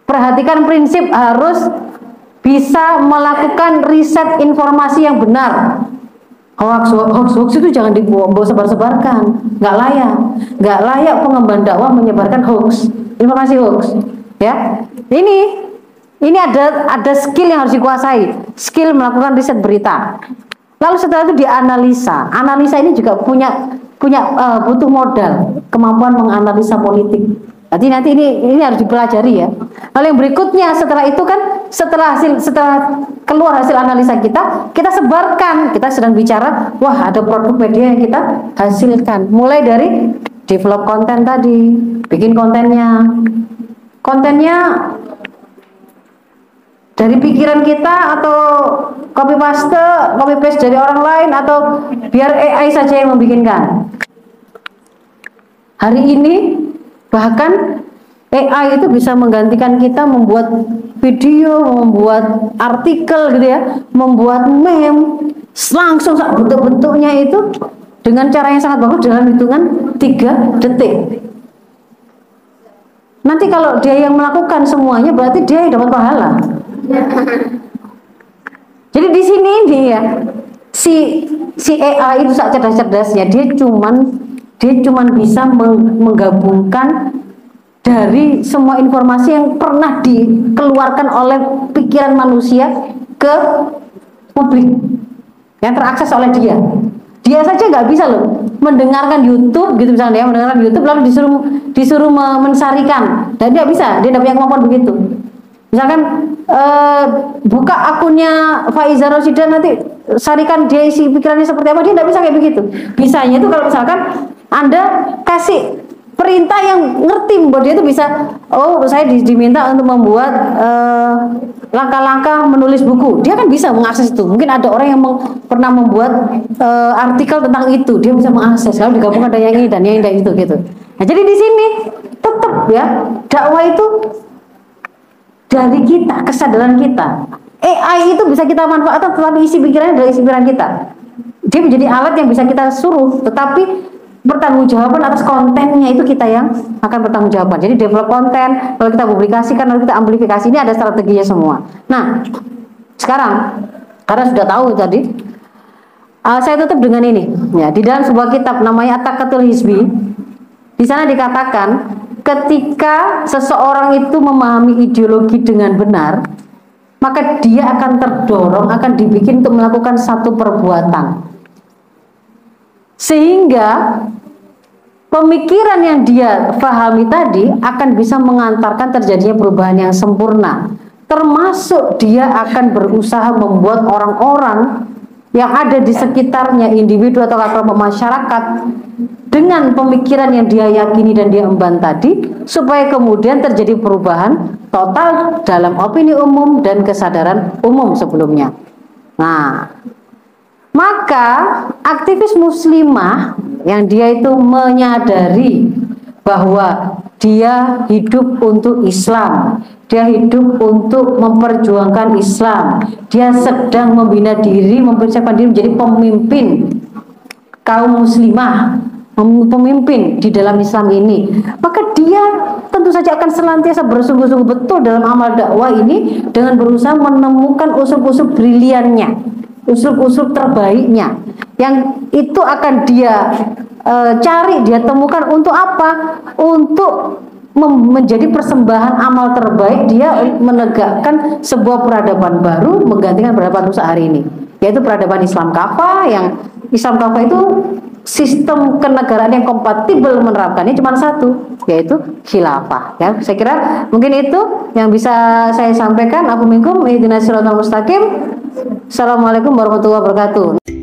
Speaker 1: Perhatikan prinsip harus bisa melakukan riset informasi yang benar hoax hoax hoax itu jangan dibawa sebar-sebarkan. Nggak layak. Nggak layak pengemban dakwah menyebarkan hoax. Informasi hoax. Ya. Ini ini ada ada skill yang harus dikuasai. Skill melakukan riset berita. Lalu setelah itu dianalisa. Analisa ini juga punya punya uh, butuh modal. Kemampuan menganalisa politik Nanti nanti ini ini harus dipelajari ya. Lalu yang berikutnya setelah itu kan setelah hasil setelah keluar hasil analisa kita, kita sebarkan. Kita sedang bicara, wah ada produk media yang kita hasilkan. Mulai dari develop konten tadi, bikin kontennya. Kontennya dari pikiran kita atau copy paste, copy paste dari orang lain atau biar AI saja yang membikinkan. Hari ini Bahkan AI itu bisa menggantikan kita membuat video, membuat artikel gitu ya, membuat meme langsung bentuk-bentuknya itu dengan cara yang sangat bagus dalam hitungan 3 detik. Nanti kalau dia yang melakukan semuanya berarti dia yang dapat pahala. Jadi di sini ini ya si si AI itu saat cerdas-cerdasnya dia cuman dia cuma bisa menggabungkan dari semua informasi yang pernah dikeluarkan oleh pikiran manusia ke publik yang terakses oleh dia. Dia saja nggak bisa loh mendengarkan YouTube gitu misalnya ya mendengarkan YouTube lalu disuruh disuruh mensarikan dan dia bisa dia tidak punya kemampuan begitu. Misalkan uh, buka akunnya Faiza Rosida nanti sarikan dia isi pikirannya seperti apa dia tidak bisa kayak begitu. Bisanya itu kalau misalkan anda kasih perintah yang ngerti bahwa dia itu bisa oh saya diminta untuk membuat eh, langkah-langkah menulis buku. Dia kan bisa mengakses itu. Mungkin ada orang yang meng, pernah membuat uh, artikel tentang itu. Dia bisa mengakses. Kalau digabungkan dengan yang ini dan yang ini itu gitu. Nah jadi di sini tetap ya dakwah itu dari kita kesadaran kita. AI itu bisa kita manfaatkan tetapi isi pikirannya dari isi pikiran kita. Dia menjadi alat yang bisa kita suruh tetapi pertanggungjawaban atas kontennya itu kita yang akan bertanggung Jadi develop konten, kalau kita publikasikan, lalu kita amplifikasi ini ada strateginya semua. Nah, sekarang karena sudah tahu tadi, uh, saya tutup dengan ini. Ya, di dalam sebuah kitab namanya Atakatul Hizbi, di sana dikatakan ketika seseorang itu memahami ideologi dengan benar, maka dia akan terdorong, akan dibikin untuk melakukan satu perbuatan. Sehingga pemikiran yang dia pahami tadi akan bisa mengantarkan terjadinya perubahan yang sempurna termasuk dia akan berusaha membuat orang-orang yang ada di sekitarnya individu atau kelompok masyarakat dengan pemikiran yang dia yakini dan dia emban tadi supaya kemudian terjadi perubahan total dalam opini umum dan kesadaran umum sebelumnya. Nah, maka aktivis muslimah yang dia itu menyadari bahwa dia hidup untuk Islam, dia hidup untuk memperjuangkan Islam. Dia sedang membina diri, mempersiapkan diri menjadi pemimpin kaum muslimah, pemimpin di dalam Islam ini. Maka dia tentu saja akan senantiasa bersungguh-sungguh betul dalam amal dakwah ini dengan berusaha menemukan usul-usul briliannya, usul-usul terbaiknya. Yang itu akan dia e, cari, dia temukan untuk apa? Untuk menjadi persembahan amal terbaik dia menegakkan sebuah peradaban baru menggantikan peradaban Nusa hari ini yaitu peradaban Islam kafa yang Islam kafa itu sistem kenegaraan yang kompatibel menerapkannya cuma satu yaitu khilafah ya. Saya kira mungkin itu yang bisa saya sampaikan. Aku minkum mustaqim. Assalamualaikum warahmatullahi wabarakatuh